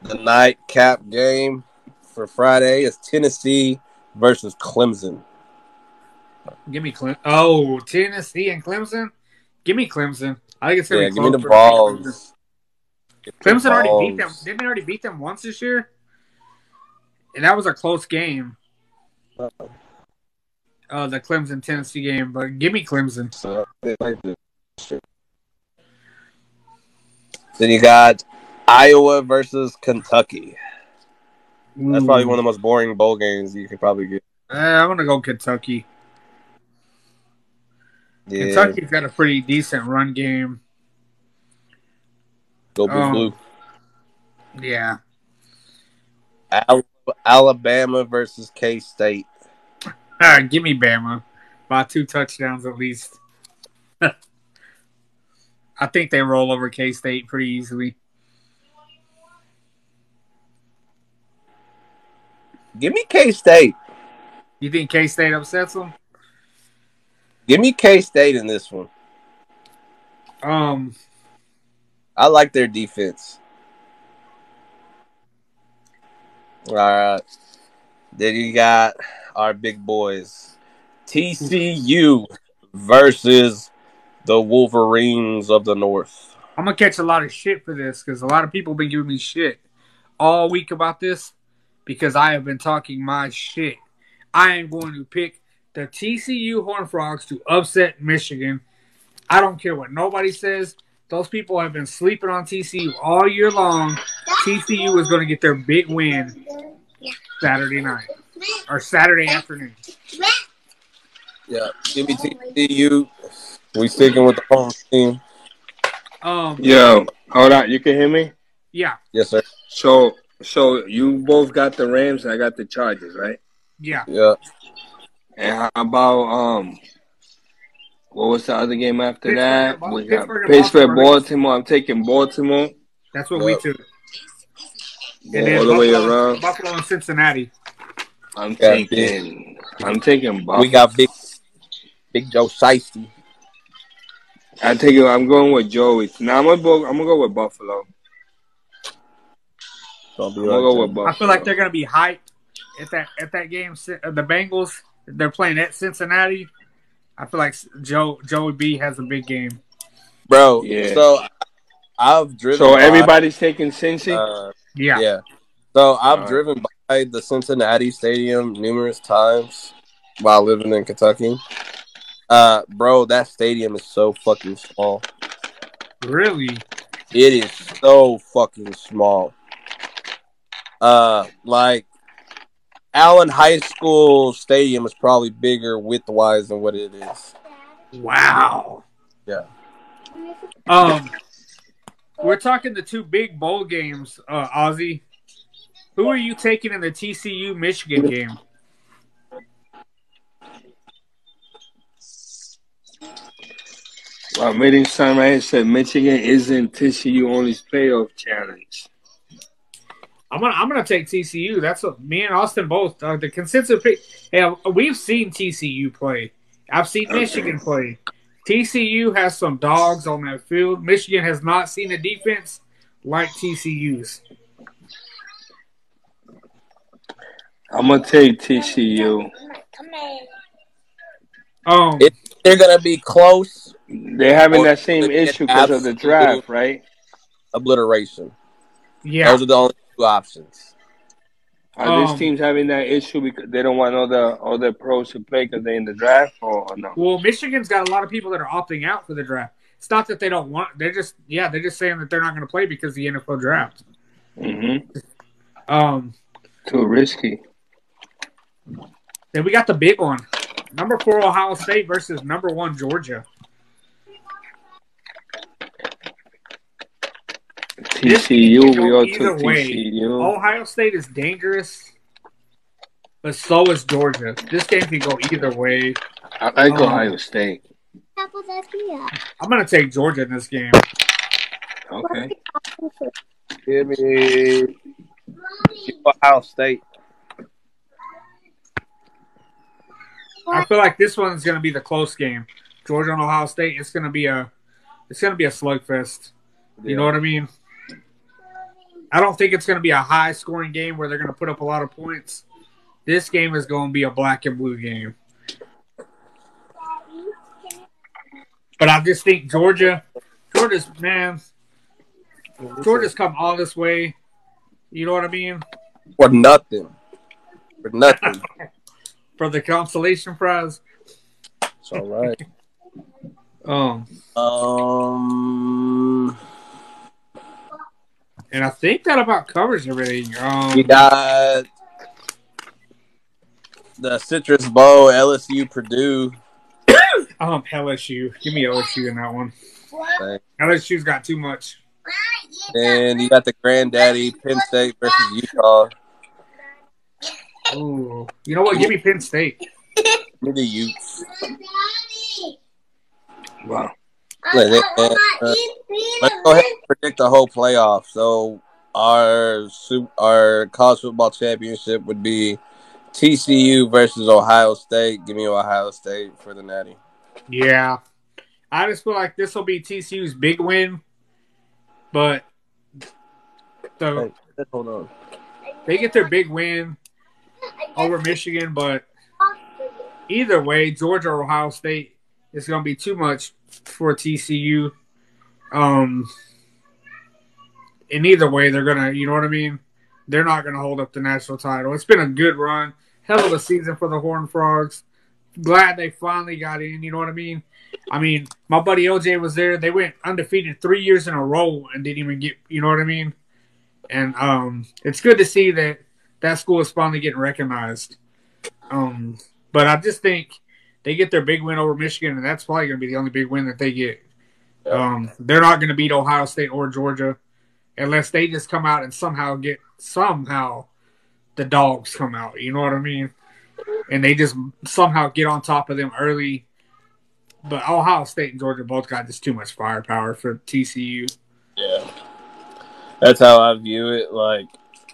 the nightcap game for Friday is Tennessee versus Clemson. Give me Clemson. Oh, Tennessee and Clemson. Give me Clemson. I think it's gonna Yeah, be give me close the balls. Give me the Clemson already beat them. balls. Didn't they already beat them once this year? And that was a close game. Uh, the Clemson Tennessee game, but give me Clemson. So, they like this shit. Then you got Iowa versus Kentucky. That's probably one of the most boring bowl games you could probably get. Uh, I'm gonna go Kentucky. Yeah, Kentucky's got a pretty decent run game. go blue, um, blue. Yeah. Al- Alabama versus K State. Ah, give me Bama by two touchdowns at least. I think they roll over K State pretty easily. Give me K State. You think K State upsets them? Give me K State in this one. Um, I like their defense. All right. Then you got our big boys. TCU versus the Wolverines of the North. I'm gonna catch a lot of shit for this because a lot of people have been giving me shit all week about this because I have been talking my shit. I am going to pick the TCU Horned Frogs to upset Michigan. I don't care what nobody says. Those people have been sleeping on TCU all year long. TCU is going to get their big win Saturday night or Saturday afternoon. Yeah. Give me TCU. We sticking with the home team. Um, Yo, hold on. You can hear me? yeah, Yes, sir. So, so you both got the Rams. I got the Chargers, right? yeah. Yeah. And how about um, what was the other game after Pittsburgh that? and We got Pittsburgh and Pittsburgh, Baltimore. Baltimore. I'm taking Baltimore That's what we Yeah. took. all And then the way around. Buffalo and Cincinnati. I'm Yeah, taking. I'm taking Buffalo. We got big Big Joe Shiesty. I take it. I'm going with Joey. Now I'm gonna go. I'm gonna go with Buffalo. I'm gonna go with Buffalo. I feel like they're going to be hyped at that at that game. Uh, The Bengals they're playing at Cincinnati. I feel like Joe Joey B has a big game. Bro, Yeah. so I've driven So by- everybody's taking Cincy. uh, Yeah, Yeah. So I've Alright. driven by the Cincinnati Stadium numerous times while living in Kentucky. Uh, bro, that stadium is so fucking small. really. It is so fucking small. Uh, like Allen High School Stadium is probably bigger width-wise than what it is. Wow. Yeah. Um, we're talking the two big bowl games, uh, Ozzy. Who are you taking in the TCU Michigan game? Well, meeting sign right here said Michigan isn't TCU only playoff challenge. I'm gonna I'm gonna take TCU. That's what me and Austin both. Uh, the consensus pick. Yeah, we've seen TCU play. I've seen Michigan play. TCU has some dogs on that field. Michigan has not seen a defense like TCU's. I'm gonna take TCU. Um, It- They're gonna be close. They're having that same issue because of the draft, right? Obliteration. yeah, Those are the only two options. Are Um, these teams having that issue because they don't want all the all their pros to play because they're in the draft, or, or no? Well, Michigan's got a lot of people that are opting out for the draft. It's not that they don't want. They're just yeah, they're just saying that they're not going to play because of the NFL draft. hmm Um, Too risky. then we got the big one, number four Ohio State versus number one Georgia. TCU, we go all either took way. TCU. Ohio State is dangerous, but so is Georgia. This game can go either way. I like um, Ohio State. I'm going to take Georgia in this game. Okay. Give me Ohio State. I feel like this one's going to be the close game. Georgia and Ohio State. It's going to be a, it's going to be a slugfest. You know what I mean? I don't think it's going to be a high scoring game where they're going to put up a lot of points. This game is going to be a black and blue game. But I just think Georgia, Georgia's man, Georgia's come all this way. You know what I mean? For nothing. For nothing. For the consolation prize. it's all right. Um, Um, and I think that about covers everything. Um, you got the Citrus Bowl, LSU, Purdue. um, LSU. Give me LSU in that one. Okay. LSU's got too much. And you got the Granddaddy, Penn State versus Utah. Ooh, you know what? Give me Penn State. Give me the Utes. Wow. Let- uh, Let's go ahead and predict the whole playoff. So our our college football championship would be TCU versus Ohio State. Give me Ohio State for the Natty. Yeah, I just feel like this will be TCU's big win, but the Hey, hold on. they get their big win over Michigan. But either way, Georgia or Ohio State is going to be too much for TCU. Um, in either way, they're gonna, you know what I mean. They're not gonna hold up the national title. It's been a good run, hell of a season for the Horned Frogs. Glad they finally got in. You know what I mean. I mean, my buddy OJ was there. They went undefeated three years in a row and didn't even get. You know what I mean. And um, it's good to see that that school is finally getting recognized. Um, but I just think they get their big win over Michigan, and that's probably going to be the only big win that they get. Um, they're not going to beat Ohio State or Georgia unless they just come out and somehow get somehow the dogs come out. You know what I mean? And they just somehow get on top of them early. But Ohio State and Georgia both got just too much firepower for TCU. Yeah, that's how I view it. Like,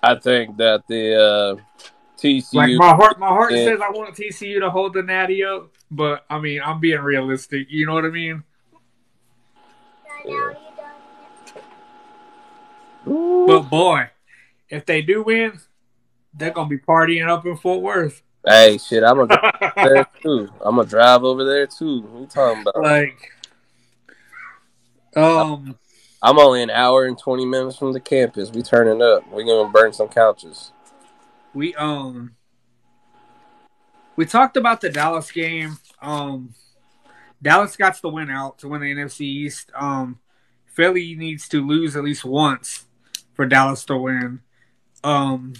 I think that the uh, TCU. Like my heart, my heart Yeah. says I want TCU to hold the Natty up, but I mean I'm being realistic. You know what I mean? But boy, if they do win, they're gonna be partying up in Fort Worth. hey, shit, I'm gonna drive over there too. I'm gonna drive over there too. What you talking about? like, um, I'm only an hour and twenty minutes from the campus. We turning up. We gonna burn some couches. we um, we talked about the Dallas game. Um, Dallas got the win out to win the NFC East. Um, Philly needs to lose at least once for Dallas to win. Um,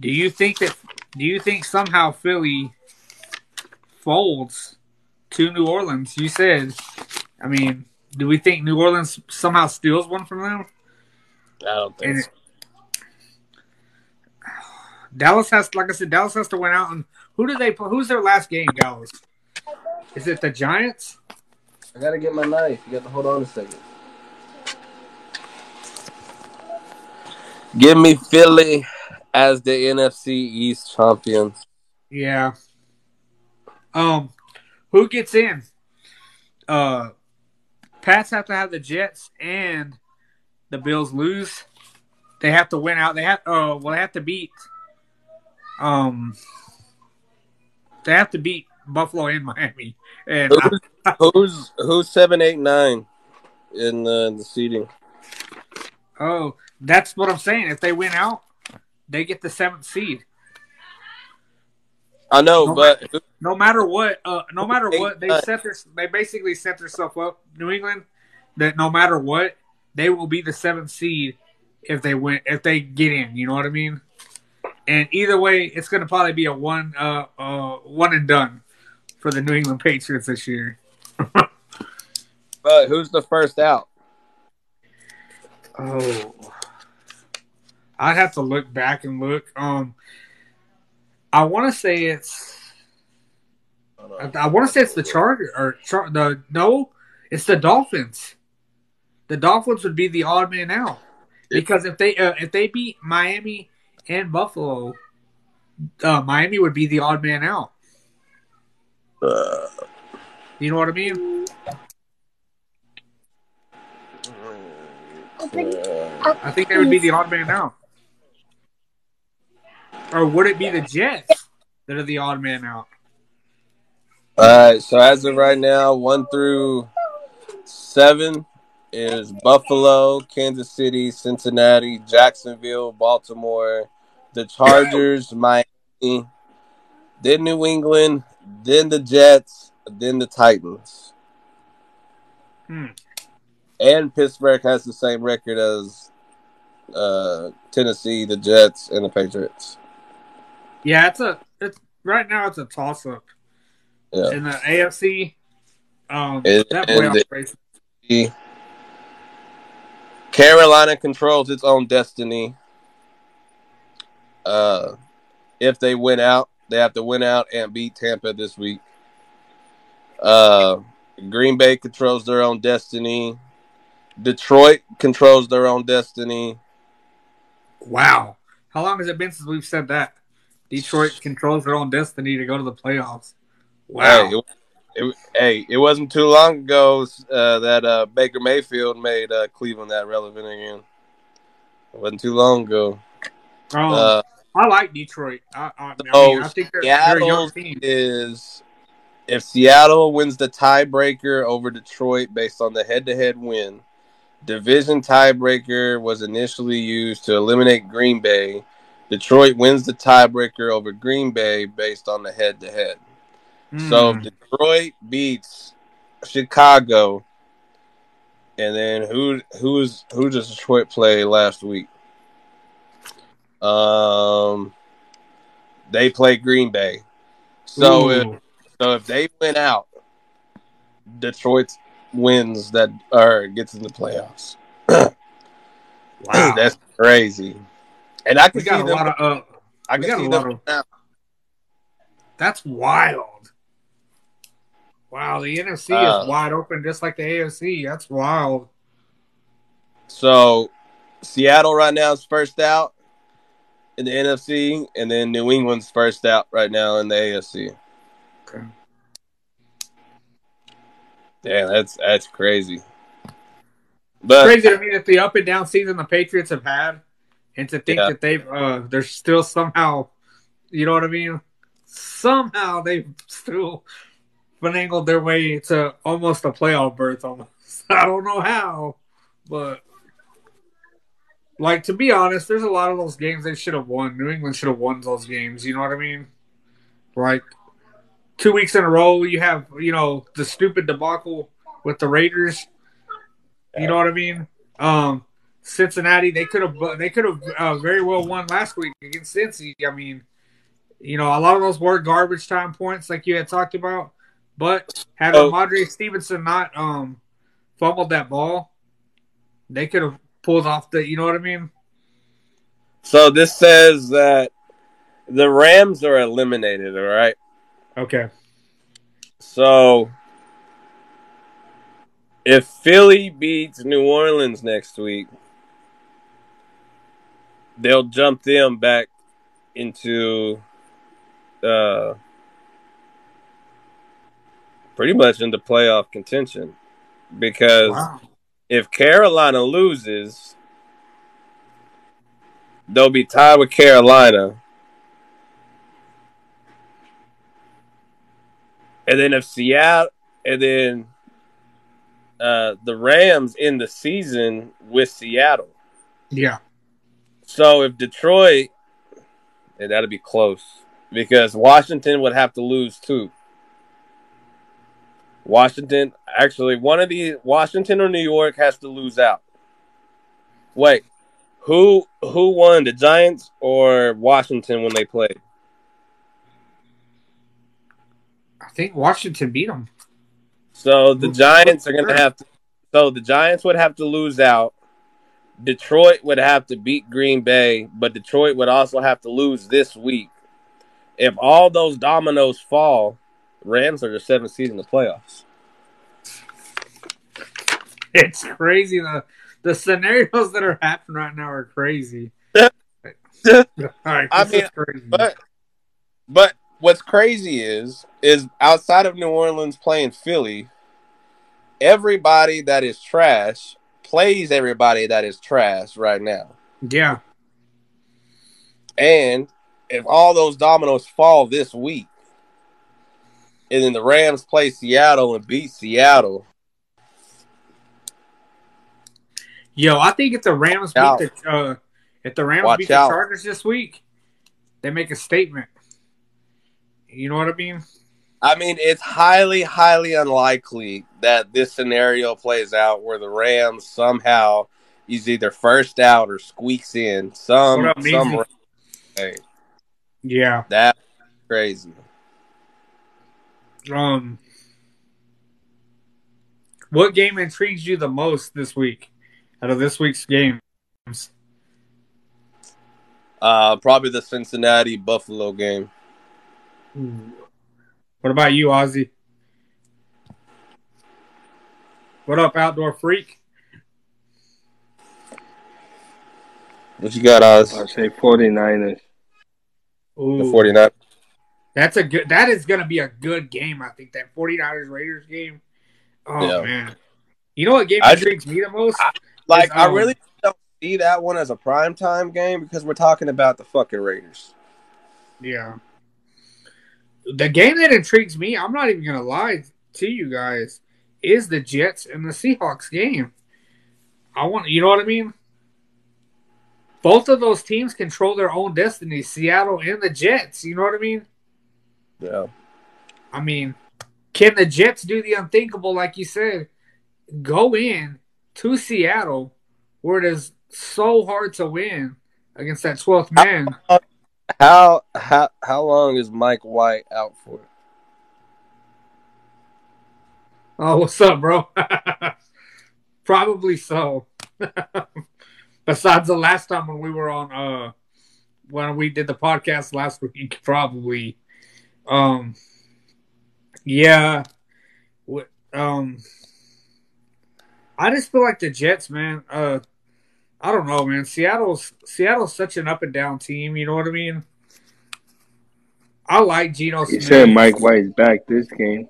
do you think that? Do you think somehow Philly folds to New Orleans? You said. I mean, do we think New Orleans somehow steals one from them? I don't think And so. Dallas has, like I said, Dallas has to win out. And who do they? play? Who's their last game? Dallas. Is it the Giants? I gotta get my knife. You got to hold on a second. Give me Philly as the NFC East champions. Yeah. Um, who gets in? Uh, Pats have to have the Jets and the Bills lose. They have to win out. They have. Oh, well, they have to beat. Um, they have to beat Buffalo and Miami. And Who's who's who's seven, eight, nine in the, the seating? oh, that's what I'm saying. If they win out, they get the seventh seed. I know, No but who- No matter what, uh, no matter what, they set their they basically set themselves up. New England, that no matter what, they will be the seventh seed if they win if they get in. You know what I mean? And either way, it's going to probably be a one uh, uh one and done for the New England Patriots this year. but who's the first out? Oh, I'd have to look back and look. Um, I want to say it's. I, I want to say it's the Charger or Char- the no, it's the Dolphins. The Dolphins would be the odd man out because if they uh, if they beat Miami and Buffalo, uh, Miami would be the odd man out. Uh, You know what I mean? Open. I think they would be the odd man out. Or would it be the Jets that are the odd man out? All right, so as of right now, one through seven is Buffalo, Kansas City, Cincinnati, Jacksonville, Baltimore, the Chargers, Miami, then New England, then the Jets, then the Titans. Hmm. And Pittsburgh has the same record as uh, Tennessee, the Jets, and the Patriots. Yeah, it's a it's right now it's a toss up. Yeah. In the AFC, um And- that and playoff the- Carolina controls its own destiny. Uh, if they win out, they have to win out and beat Tampa this week. Uh, Green Bay controls their own destiny. Detroit controls their own destiny. Wow. How long has it been since we've said that? Detroit controls their own destiny to go to the playoffs. Wow. Hey, it, it, hey, it wasn't too long ago uh, that uh, Baker Mayfield made uh, Cleveland that relevant again. It wasn't too long ago. um, Uh, I like Detroit. I, I, I, mean, I think they're, they're a young Seattle team. is if Seattle wins the tiebreaker over Detroit based on the head-to-head win, division tiebreaker was initially used to eliminate Green Bay. Detroit wins the tiebreaker over Green Bay based on the head-to-head. So Hmm. if Detroit beats Chicago, and then who who's who does Detroit play last week? Um, they play Green Bay. So if so if they win out, Detroit wins that or gets in the playoffs. wow. That's crazy. And I can we see a them. lot of uh, I can got see a them. of- That's wild. Wow, the NFC Uh, is wide open just like the AFC. That's wild. So Seattle right now is first out in the NFC, and then New England's first out right now in the AFC. Okay. Damn, that's that's crazy. But Crazy to me that the up and down season the Patriots have had, and to think Yeah. that they've uh, they're still somehow, you know what I mean? Somehow they've still finagled their way to almost a playoff berth. Almost, I don't know how, but like to be honest, there's a lot of those games they should have won. New England should have won those games. You know what I mean? Like two weeks in a row, you have you know the stupid debacle with the Raiders. You know what I mean? Um, Cincinnati, they could have they could have uh, very well won last week against Cincy. I mean, you know, a lot of those were garbage time points, like you had talked about. But had Oh. Madre Stevenson not um fumbled that ball, they could have pulled off the. You know what I mean? so this says that the Rams are eliminated. All right. Okay. So if Philly beats New Orleans next week, they'll jump them back into uh pretty much into playoff contention because Wow. if Carolina loses, they'll be tied with Carolina. And then if Seattle, and then uh, the Rams in the season with Seattle. Yeah. So if Detroit, and that'll be close because Washington would have to lose too. Washington, actually, one of the Washington or New York has to lose out. Wait, who who won the Giants or Washington when they played? I think Washington beat them. So the Giants are going to have to. So the Giants would have to lose out. Detroit would have to beat Green Bay, but Detroit would also have to lose this week. If all those dominoes fall, Rams are the seventh seed in the playoffs. It's crazy. The the scenarios that are happening right now are crazy. Yeah. All right, I mean, crazy. But but what's crazy is is outside of New Orleans playing Philly, everybody that is trash plays everybody that is trash right now. yeah, And if all those dominoes fall this week, and then the Rams play Seattle and beat Seattle, yo, I think if the Rams beat the uh, if the Rams Watch beat the out. Chargers this week, they make a statement. You know what I mean? I mean, it's highly, highly unlikely that this scenario plays out where the Rams somehow is either first out or squeaks in some some hey, Yeah. that's crazy. Um, what game intrigues you the most this week out of this week's games? Uh, probably the Cincinnati Buffalo game. What about you, Ozzy? What up, outdoor freak? What you got, Oz? I say 49ers. Ooh, The 49. That's a good. That is going to be a good game. I think that 49ers Raiders game. Oh Yeah. man, you know what game I intrigues me the most? Like, Is, I um, really don't see that one as a primetime game because we're talking about the fucking Raiders. Yeah. The game that intrigues me, I'm not even going to lie to you guys, is the Jets and the Seahawks game. I want, you know what I mean? Both of those teams control their own destiny, Seattle and the Jets. You know what I mean? Yeah. I mean, can the Jets do the unthinkable, like you said? Go in to Seattle, where it is so hard to win against that 12th man. How how how long is Mike White out for? Oh, what's up, bro? Probably so. Besides the last time when we were on, uh, when we did the podcast last week, probably. Um, yeah. Um, I just feel like the Jets, man. Uh, I don't know, man. Seattle's Seattle's such an up and down team. You know what I mean? I like Geno He Smith. said Mike White's back this game.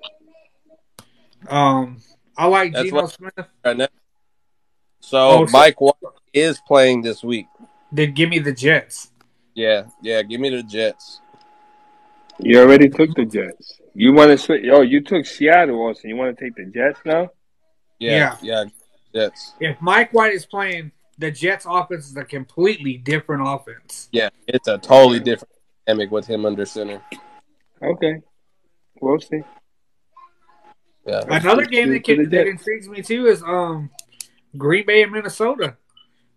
Um, I like That's Geno Smith. Right now. So Oh, Mike White is playing this week. Then give me the Jets. Yeah, yeah. Give me the Jets. You already took the Jets. You want to switch? Oh, you took Seattle also. You want to take the Jets now? Yeah, yeah. Jets. If Mike White is playing, the Jets' offense is a completely different offense. Yeah, it's a totally different dynamic with him under center. Okay. We'll see. Yeah. Another Let's game that, can, that intrigues me too is um Green Bay and Minnesota.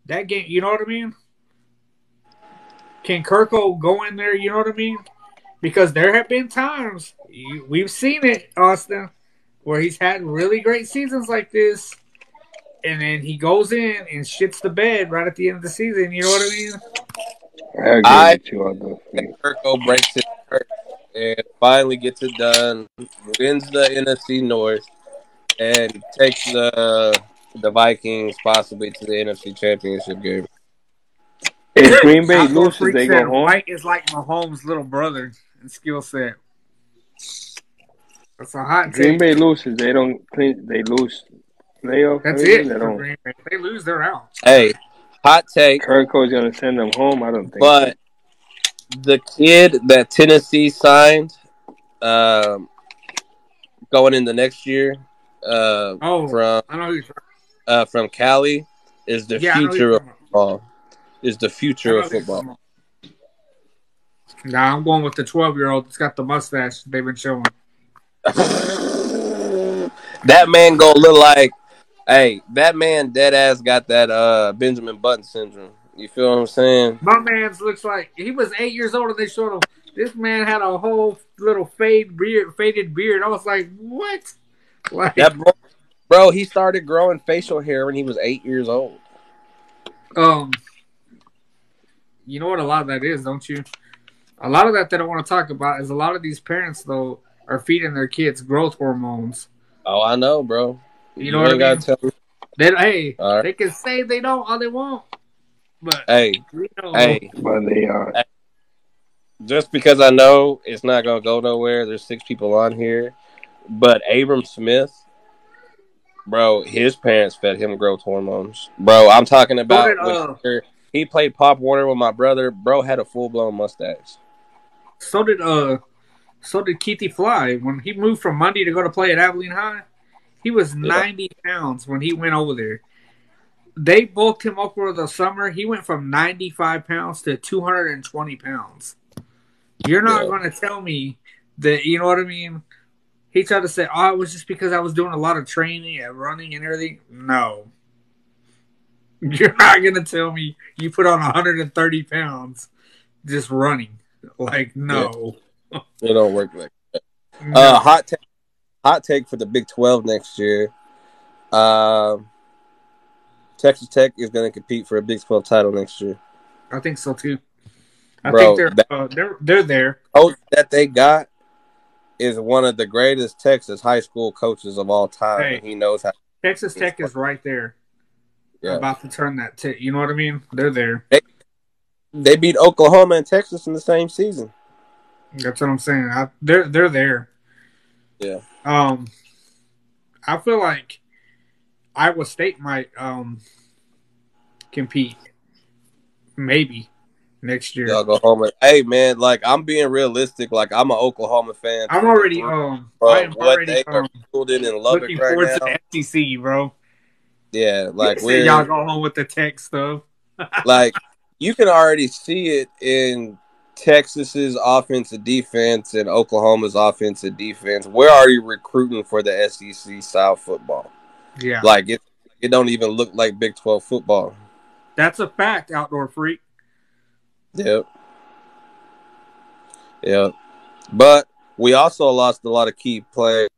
That game, you know what I mean? Can Kirko go in there? You know what I mean? Because there have been times you, we've seen it, Austin, where he's had really great seasons like this, and then he goes in and shits the bed right at the end of the season. You know what I mean? I agree I- with you on those things. Kirko breaks his curse and finally gets it done, wins the NFC North, and takes the the Vikings possibly to the NFC Championship game. If Green Bay Outdoor loses, Freak they said go home. White is like Mahomes' little brother in skill set. That's a hot Green take. Bay loses, they don't clean. They lose playoff. That's everything, it They for. Green Bay. They lose, they're out. Hey, hot take, Kirko's gonna send them home. I don't think. but the kid that Tennessee signed, um, going in the next year, uh, Oh, from I know who you're uh, from Cali, is the Yeah, I know who future of football. Is the future of football. talking about. Nah, I'm going with the 12 year old that's got the mustache they've been showing. that man gonna look like, hey, that man dead ass got that uh Benjamin Button syndrome. You feel what I'm saying? My man's looks like he was eight years old and they showed him. This man had a whole little fade beard, faded beard. I was like, what? Like, That bro, bro, he started growing facial hair when he was eight years old. um, you know what a lot of that is, don't you? A lot of that that don't want to talk about is a lot of these parents though are feeding their kids growth hormones. Oh, I know, bro. You know what I gotta mean? tell me. They hey, All right. they can say they don't all they want, but Hey, we know. hey, but they are. just because I know it's not gonna go nowhere, there's six people on here, but Abram Smith, bro, his parents fed him growth hormones, bro. I'm talking about did, uh, when he played Pop Warner with my brother. Bro had a full blown mustache. So did uh, so did Keithy Fly when he moved from Munday to go to play at Abilene High. He was ninety pounds when he went over there. They bulked him up over the summer. He went from ninety five pounds to two hundred and twenty pounds. You're not Yeah. going to tell me that you know what I mean. He tried to say, "Oh, it was just because I was doing a lot of training and running and everything." No, you're not going to tell me you put on 130 pounds just running. Like, no. It don't work like. No. Uh, hot take, hot take for the Big Twelve next year. Um, Texas Tech is going to compete for a Big Twelve title next year. I think so too. I Bro, think they're that- uh, they're they're there. coach that they got is one of the greatest Texas high school coaches of all time. Hey. and he knows how. Texas Tech is right there, Yeah. about to turn that. T- you know what I mean? They're there. They beat Oklahoma and Texas in the same season. That's what I'm saying. I, they're they're there. Yeah. Um, I feel like Iowa State might um compete, maybe next year. Y'all go home. And, hey man, like I'm being realistic. Like I'm an Oklahoma fan. I'm already um I Bro, am what already they are um, in Lubbock looking right forward now. to the SEC, bro. Yeah, like we're y'all go home with the tech stuff. like you can already see it in Texas's offensive defense and Oklahoma's offensive defense. Where are you recruiting for the SEC style football? Yeah, Like it, it don't even look like Big Twelve football. that's a fact. Outdoor freak. Yep. Yep. But we also lost a lot of key players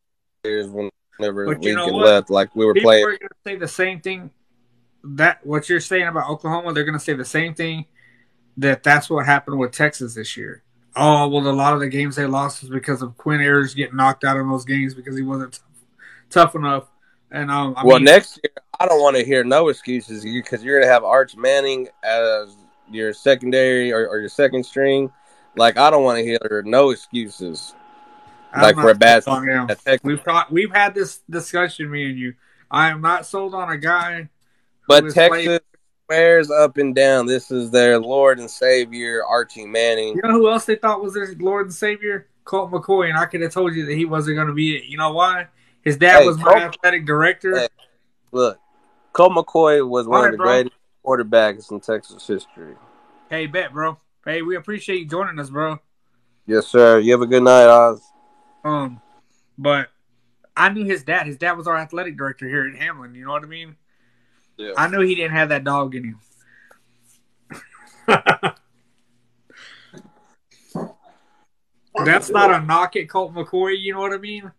whenever But Lincoln left. Like we were People playing. are going to say the same thing. That what you're saying about Oklahoma, they're going to say the same thing. That that's what happened with Texas this year. Oh well, a lot of the games they lost was because of Quinn Ewers getting knocked out in those games because he wasn't tough, tough enough. And um, I well, mean, next year I don't want to hear no excuses because you're gonna have Arch Manning as your secondary or, or your second string. Like I don't want to hear no excuses. I'm like for a bad sold on him. at Texas. We've talked, we've had this discussion, me and you. I am not sold on a guy. But Texas played- swears up and down this is their Lord and Savior, Archie Manning. You know who else they thought was their Lord and Savior? Colt McCoy, and I could have told you that he wasn't going to be it. You know why? His dad Hey, was my Colt- athletic director. Hey. Look, Colt McCoy was one All of the bro. greatest quarterbacks in Texas history. Hey, bet, bro. Hey, we appreciate you joining us, bro. Yes, sir. You have a good night, Oz. Um, but I knew his dad. His dad was our athletic director here at Hamlin. You know what I mean? Yeah. I knew he didn't have that dog in him. That's not a knock at Colt McCoy. You know what I mean?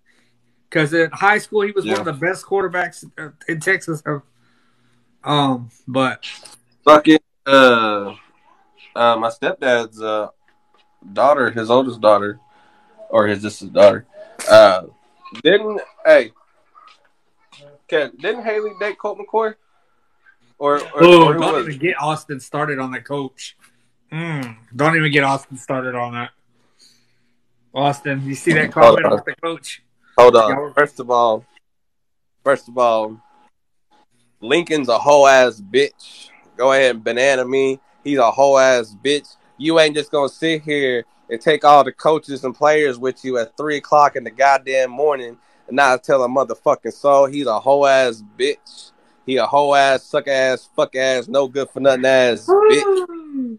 Because in high school, he was Yeah. one of the best quarterbacks uh, in Texas. Um, but Fucking uh, uh, my stepdad's uh daughter, his oldest daughter, or his sister's daughter, uh, didn't hey, can didn't Haley date Colt McCoy? Or, or, Oh, or who don't even get Austin started on the coach. Mm, don't even get Austin started on that. Austin, you see that comment Hold on. the coach? Hold on. First of all, first of all, Lincoln's a whole ass bitch. Go ahead and banana me. He's a whole ass bitch. You ain't just gonna sit here and take all the coaches and players with you at three o'clock in the goddamn morning and not tell a motherfucking soul. He's a whole ass bitch. He a whole ass, suck ass, fuck ass, no good for nothing ass bitch.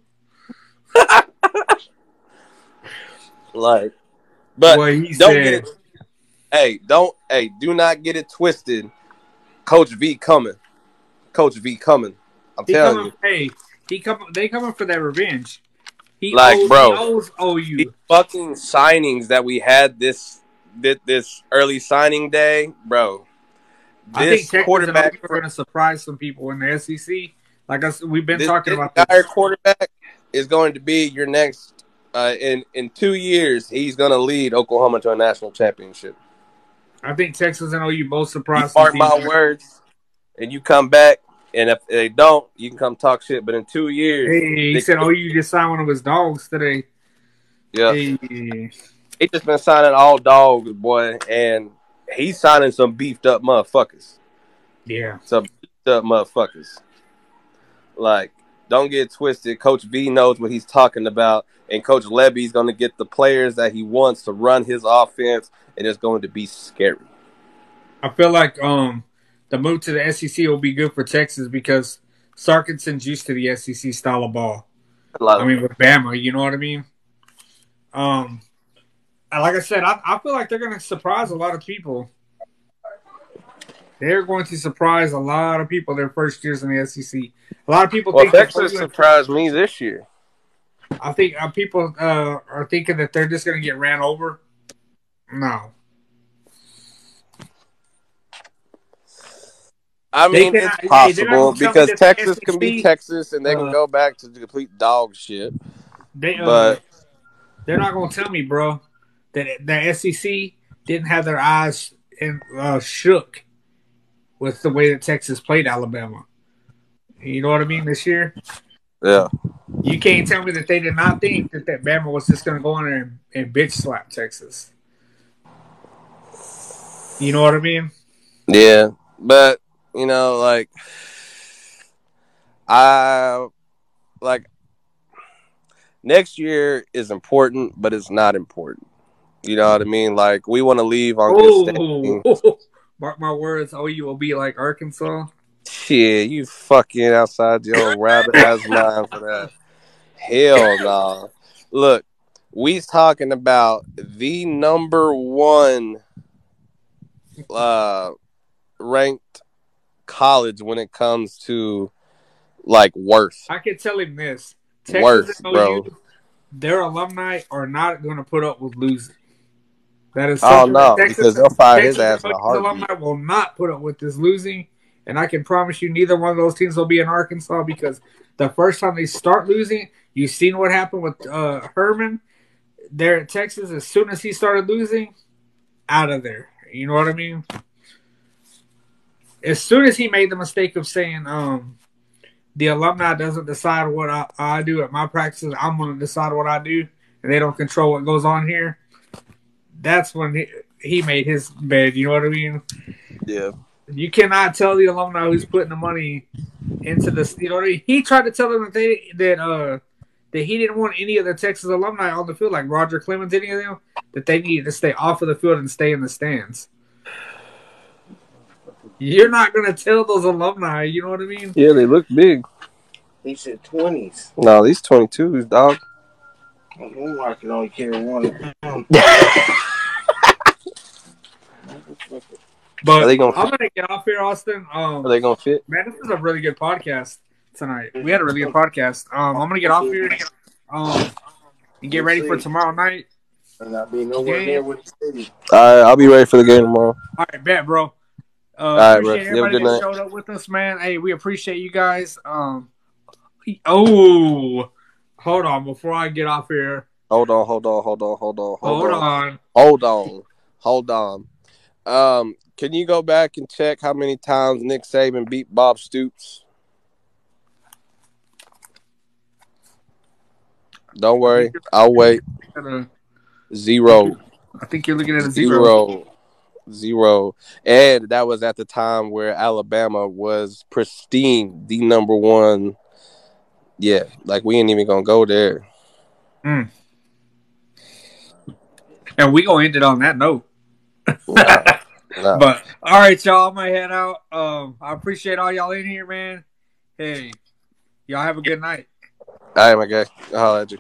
Like, but Boy, he don't said, get it. Hey, don't. Hey, do not get it twisted. Coach V coming. Coach V coming. I'm he telling coming, you. hey, he coming, they coming for that revenge. He Like, owes, bro. he owes OU. These fucking signings that we had this this, this early signing day, bro. I think Texas and quarterback, OU are going to surprise some people in the SEC. Like I, said, we've been this, talking this about entire this. quarterback is going to be your next. Uh, in in two years, he's going to lead Oklahoma to a national championship. I think Texas and OU both You surprised. mark my words, and you come back, and if they don't, you can come talk shit. But in two years, Hey, he said, "Oh, you just signed one of his dogs today. yeah, Hey, he just been signing all dogs, boy, and he's signing some beefed up motherfuckers. yeah. Some beefed up motherfuckers. Like, don't get twisted. Coach V knows what he's talking about, and Coach Levy's going to get the players that he wants to run his offense, and it's going to be scary. I feel like um the move to the SEC will be good for Texas because Sarkisian's used to the SEC style of ball. I mean, with Bama, you know what I mean. Um, like I said, I, I feel like they're going to surprise a lot of people. They're going to surprise a lot of people their first years in the SEC. A lot of people well, think Texas surprised me this year. I think uh, people uh, are thinking that they're just going to get ran over. No, I mean, can- it's hey, they're not possible gonna tell me because Texas can be Texas and they can uh, go back to the complete dog shit. they uh, But they're not going to tell me, bro, that the SEC didn't have their eyes in, uh, shook with the way that Texas played Alabama. You know what I mean? This year, yeah, you can't tell me that they did not think that that Bama was just going to go in there and, and bitch slap Texas. You know what I mean? yeah, but you know, like I like next year is important, but it's not important. You know what I mean? Like we want to leave on good standing. Oh, mark my words. OU will be like Arkansas. Shit, you fucking outside your rabbit ass mind for that. Hell no. Look, we's talking about the number one uh ranked college when it comes to like worth. I can tell him this: Texas Worth, and bro. Their alumni are not going to put up with losing. That is Oh no, Texas, because they'll fire his Texas ass in a and OU's heartbeat. alumni will not put up with this losing, and I can promise you, neither one of those teams will be in Arkansas because the first time they start losing, you've seen what happened with uh, Herman there at Texas. As soon as he started losing, out of there. You know what I mean? As soon as he made the mistake of saying, um, the alumni doesn't decide what I, I do at my practices, I'm going to decide what I do, and they don't control what goes on here. That's when he, he made his bed. You know what I mean? Yeah. You cannot tell the alumni who's putting the money into this. You know what I mean? He tried to tell them that they that uh that he didn't want any of the Texas alumni on the field, like Roger Clemens, any of them, that they needed to stay off of the field and stay in the stands. You're not gonna tell those alumni. You know what I mean? Yeah, they look big. He said twenties. No, these twenty twos, dog. I can only carry one. But Are they gonna- I'm gonna get off here, Austin. Um, Are they gonna fit? Man, this is a really good podcast tonight. We had a really good podcast. Um, I'm gonna get off here. Um, and get ready for tomorrow night. And I'll be nowhere near what he said. All right, I'll be ready for the game tomorrow. All right, bet, bro. Uh, right, bro. appreciate You have a everybody good that night. showed up with us, man. Hey, we appreciate you guys. Um, oh, Hold on, before I get off here. Hold on, hold on, hold on, hold on, hold, hold on. on. Hold on. Hold on. Um, can you go back and check how many times Nick Saban beat Bob Stoops? Don't worry, I'll wait. Zero. I think you're looking at a zero. zero. Zero. And that was at the time where Alabama was pristine, the number one yeah, like we ain't even gonna go there. And we gonna end it on that note. Nah, nah. But all right, y'all. I'm gonna head out. Um, I appreciate all y'all in here, man. Hey, y'all have a good night. All right, my guy. I'll holler at you.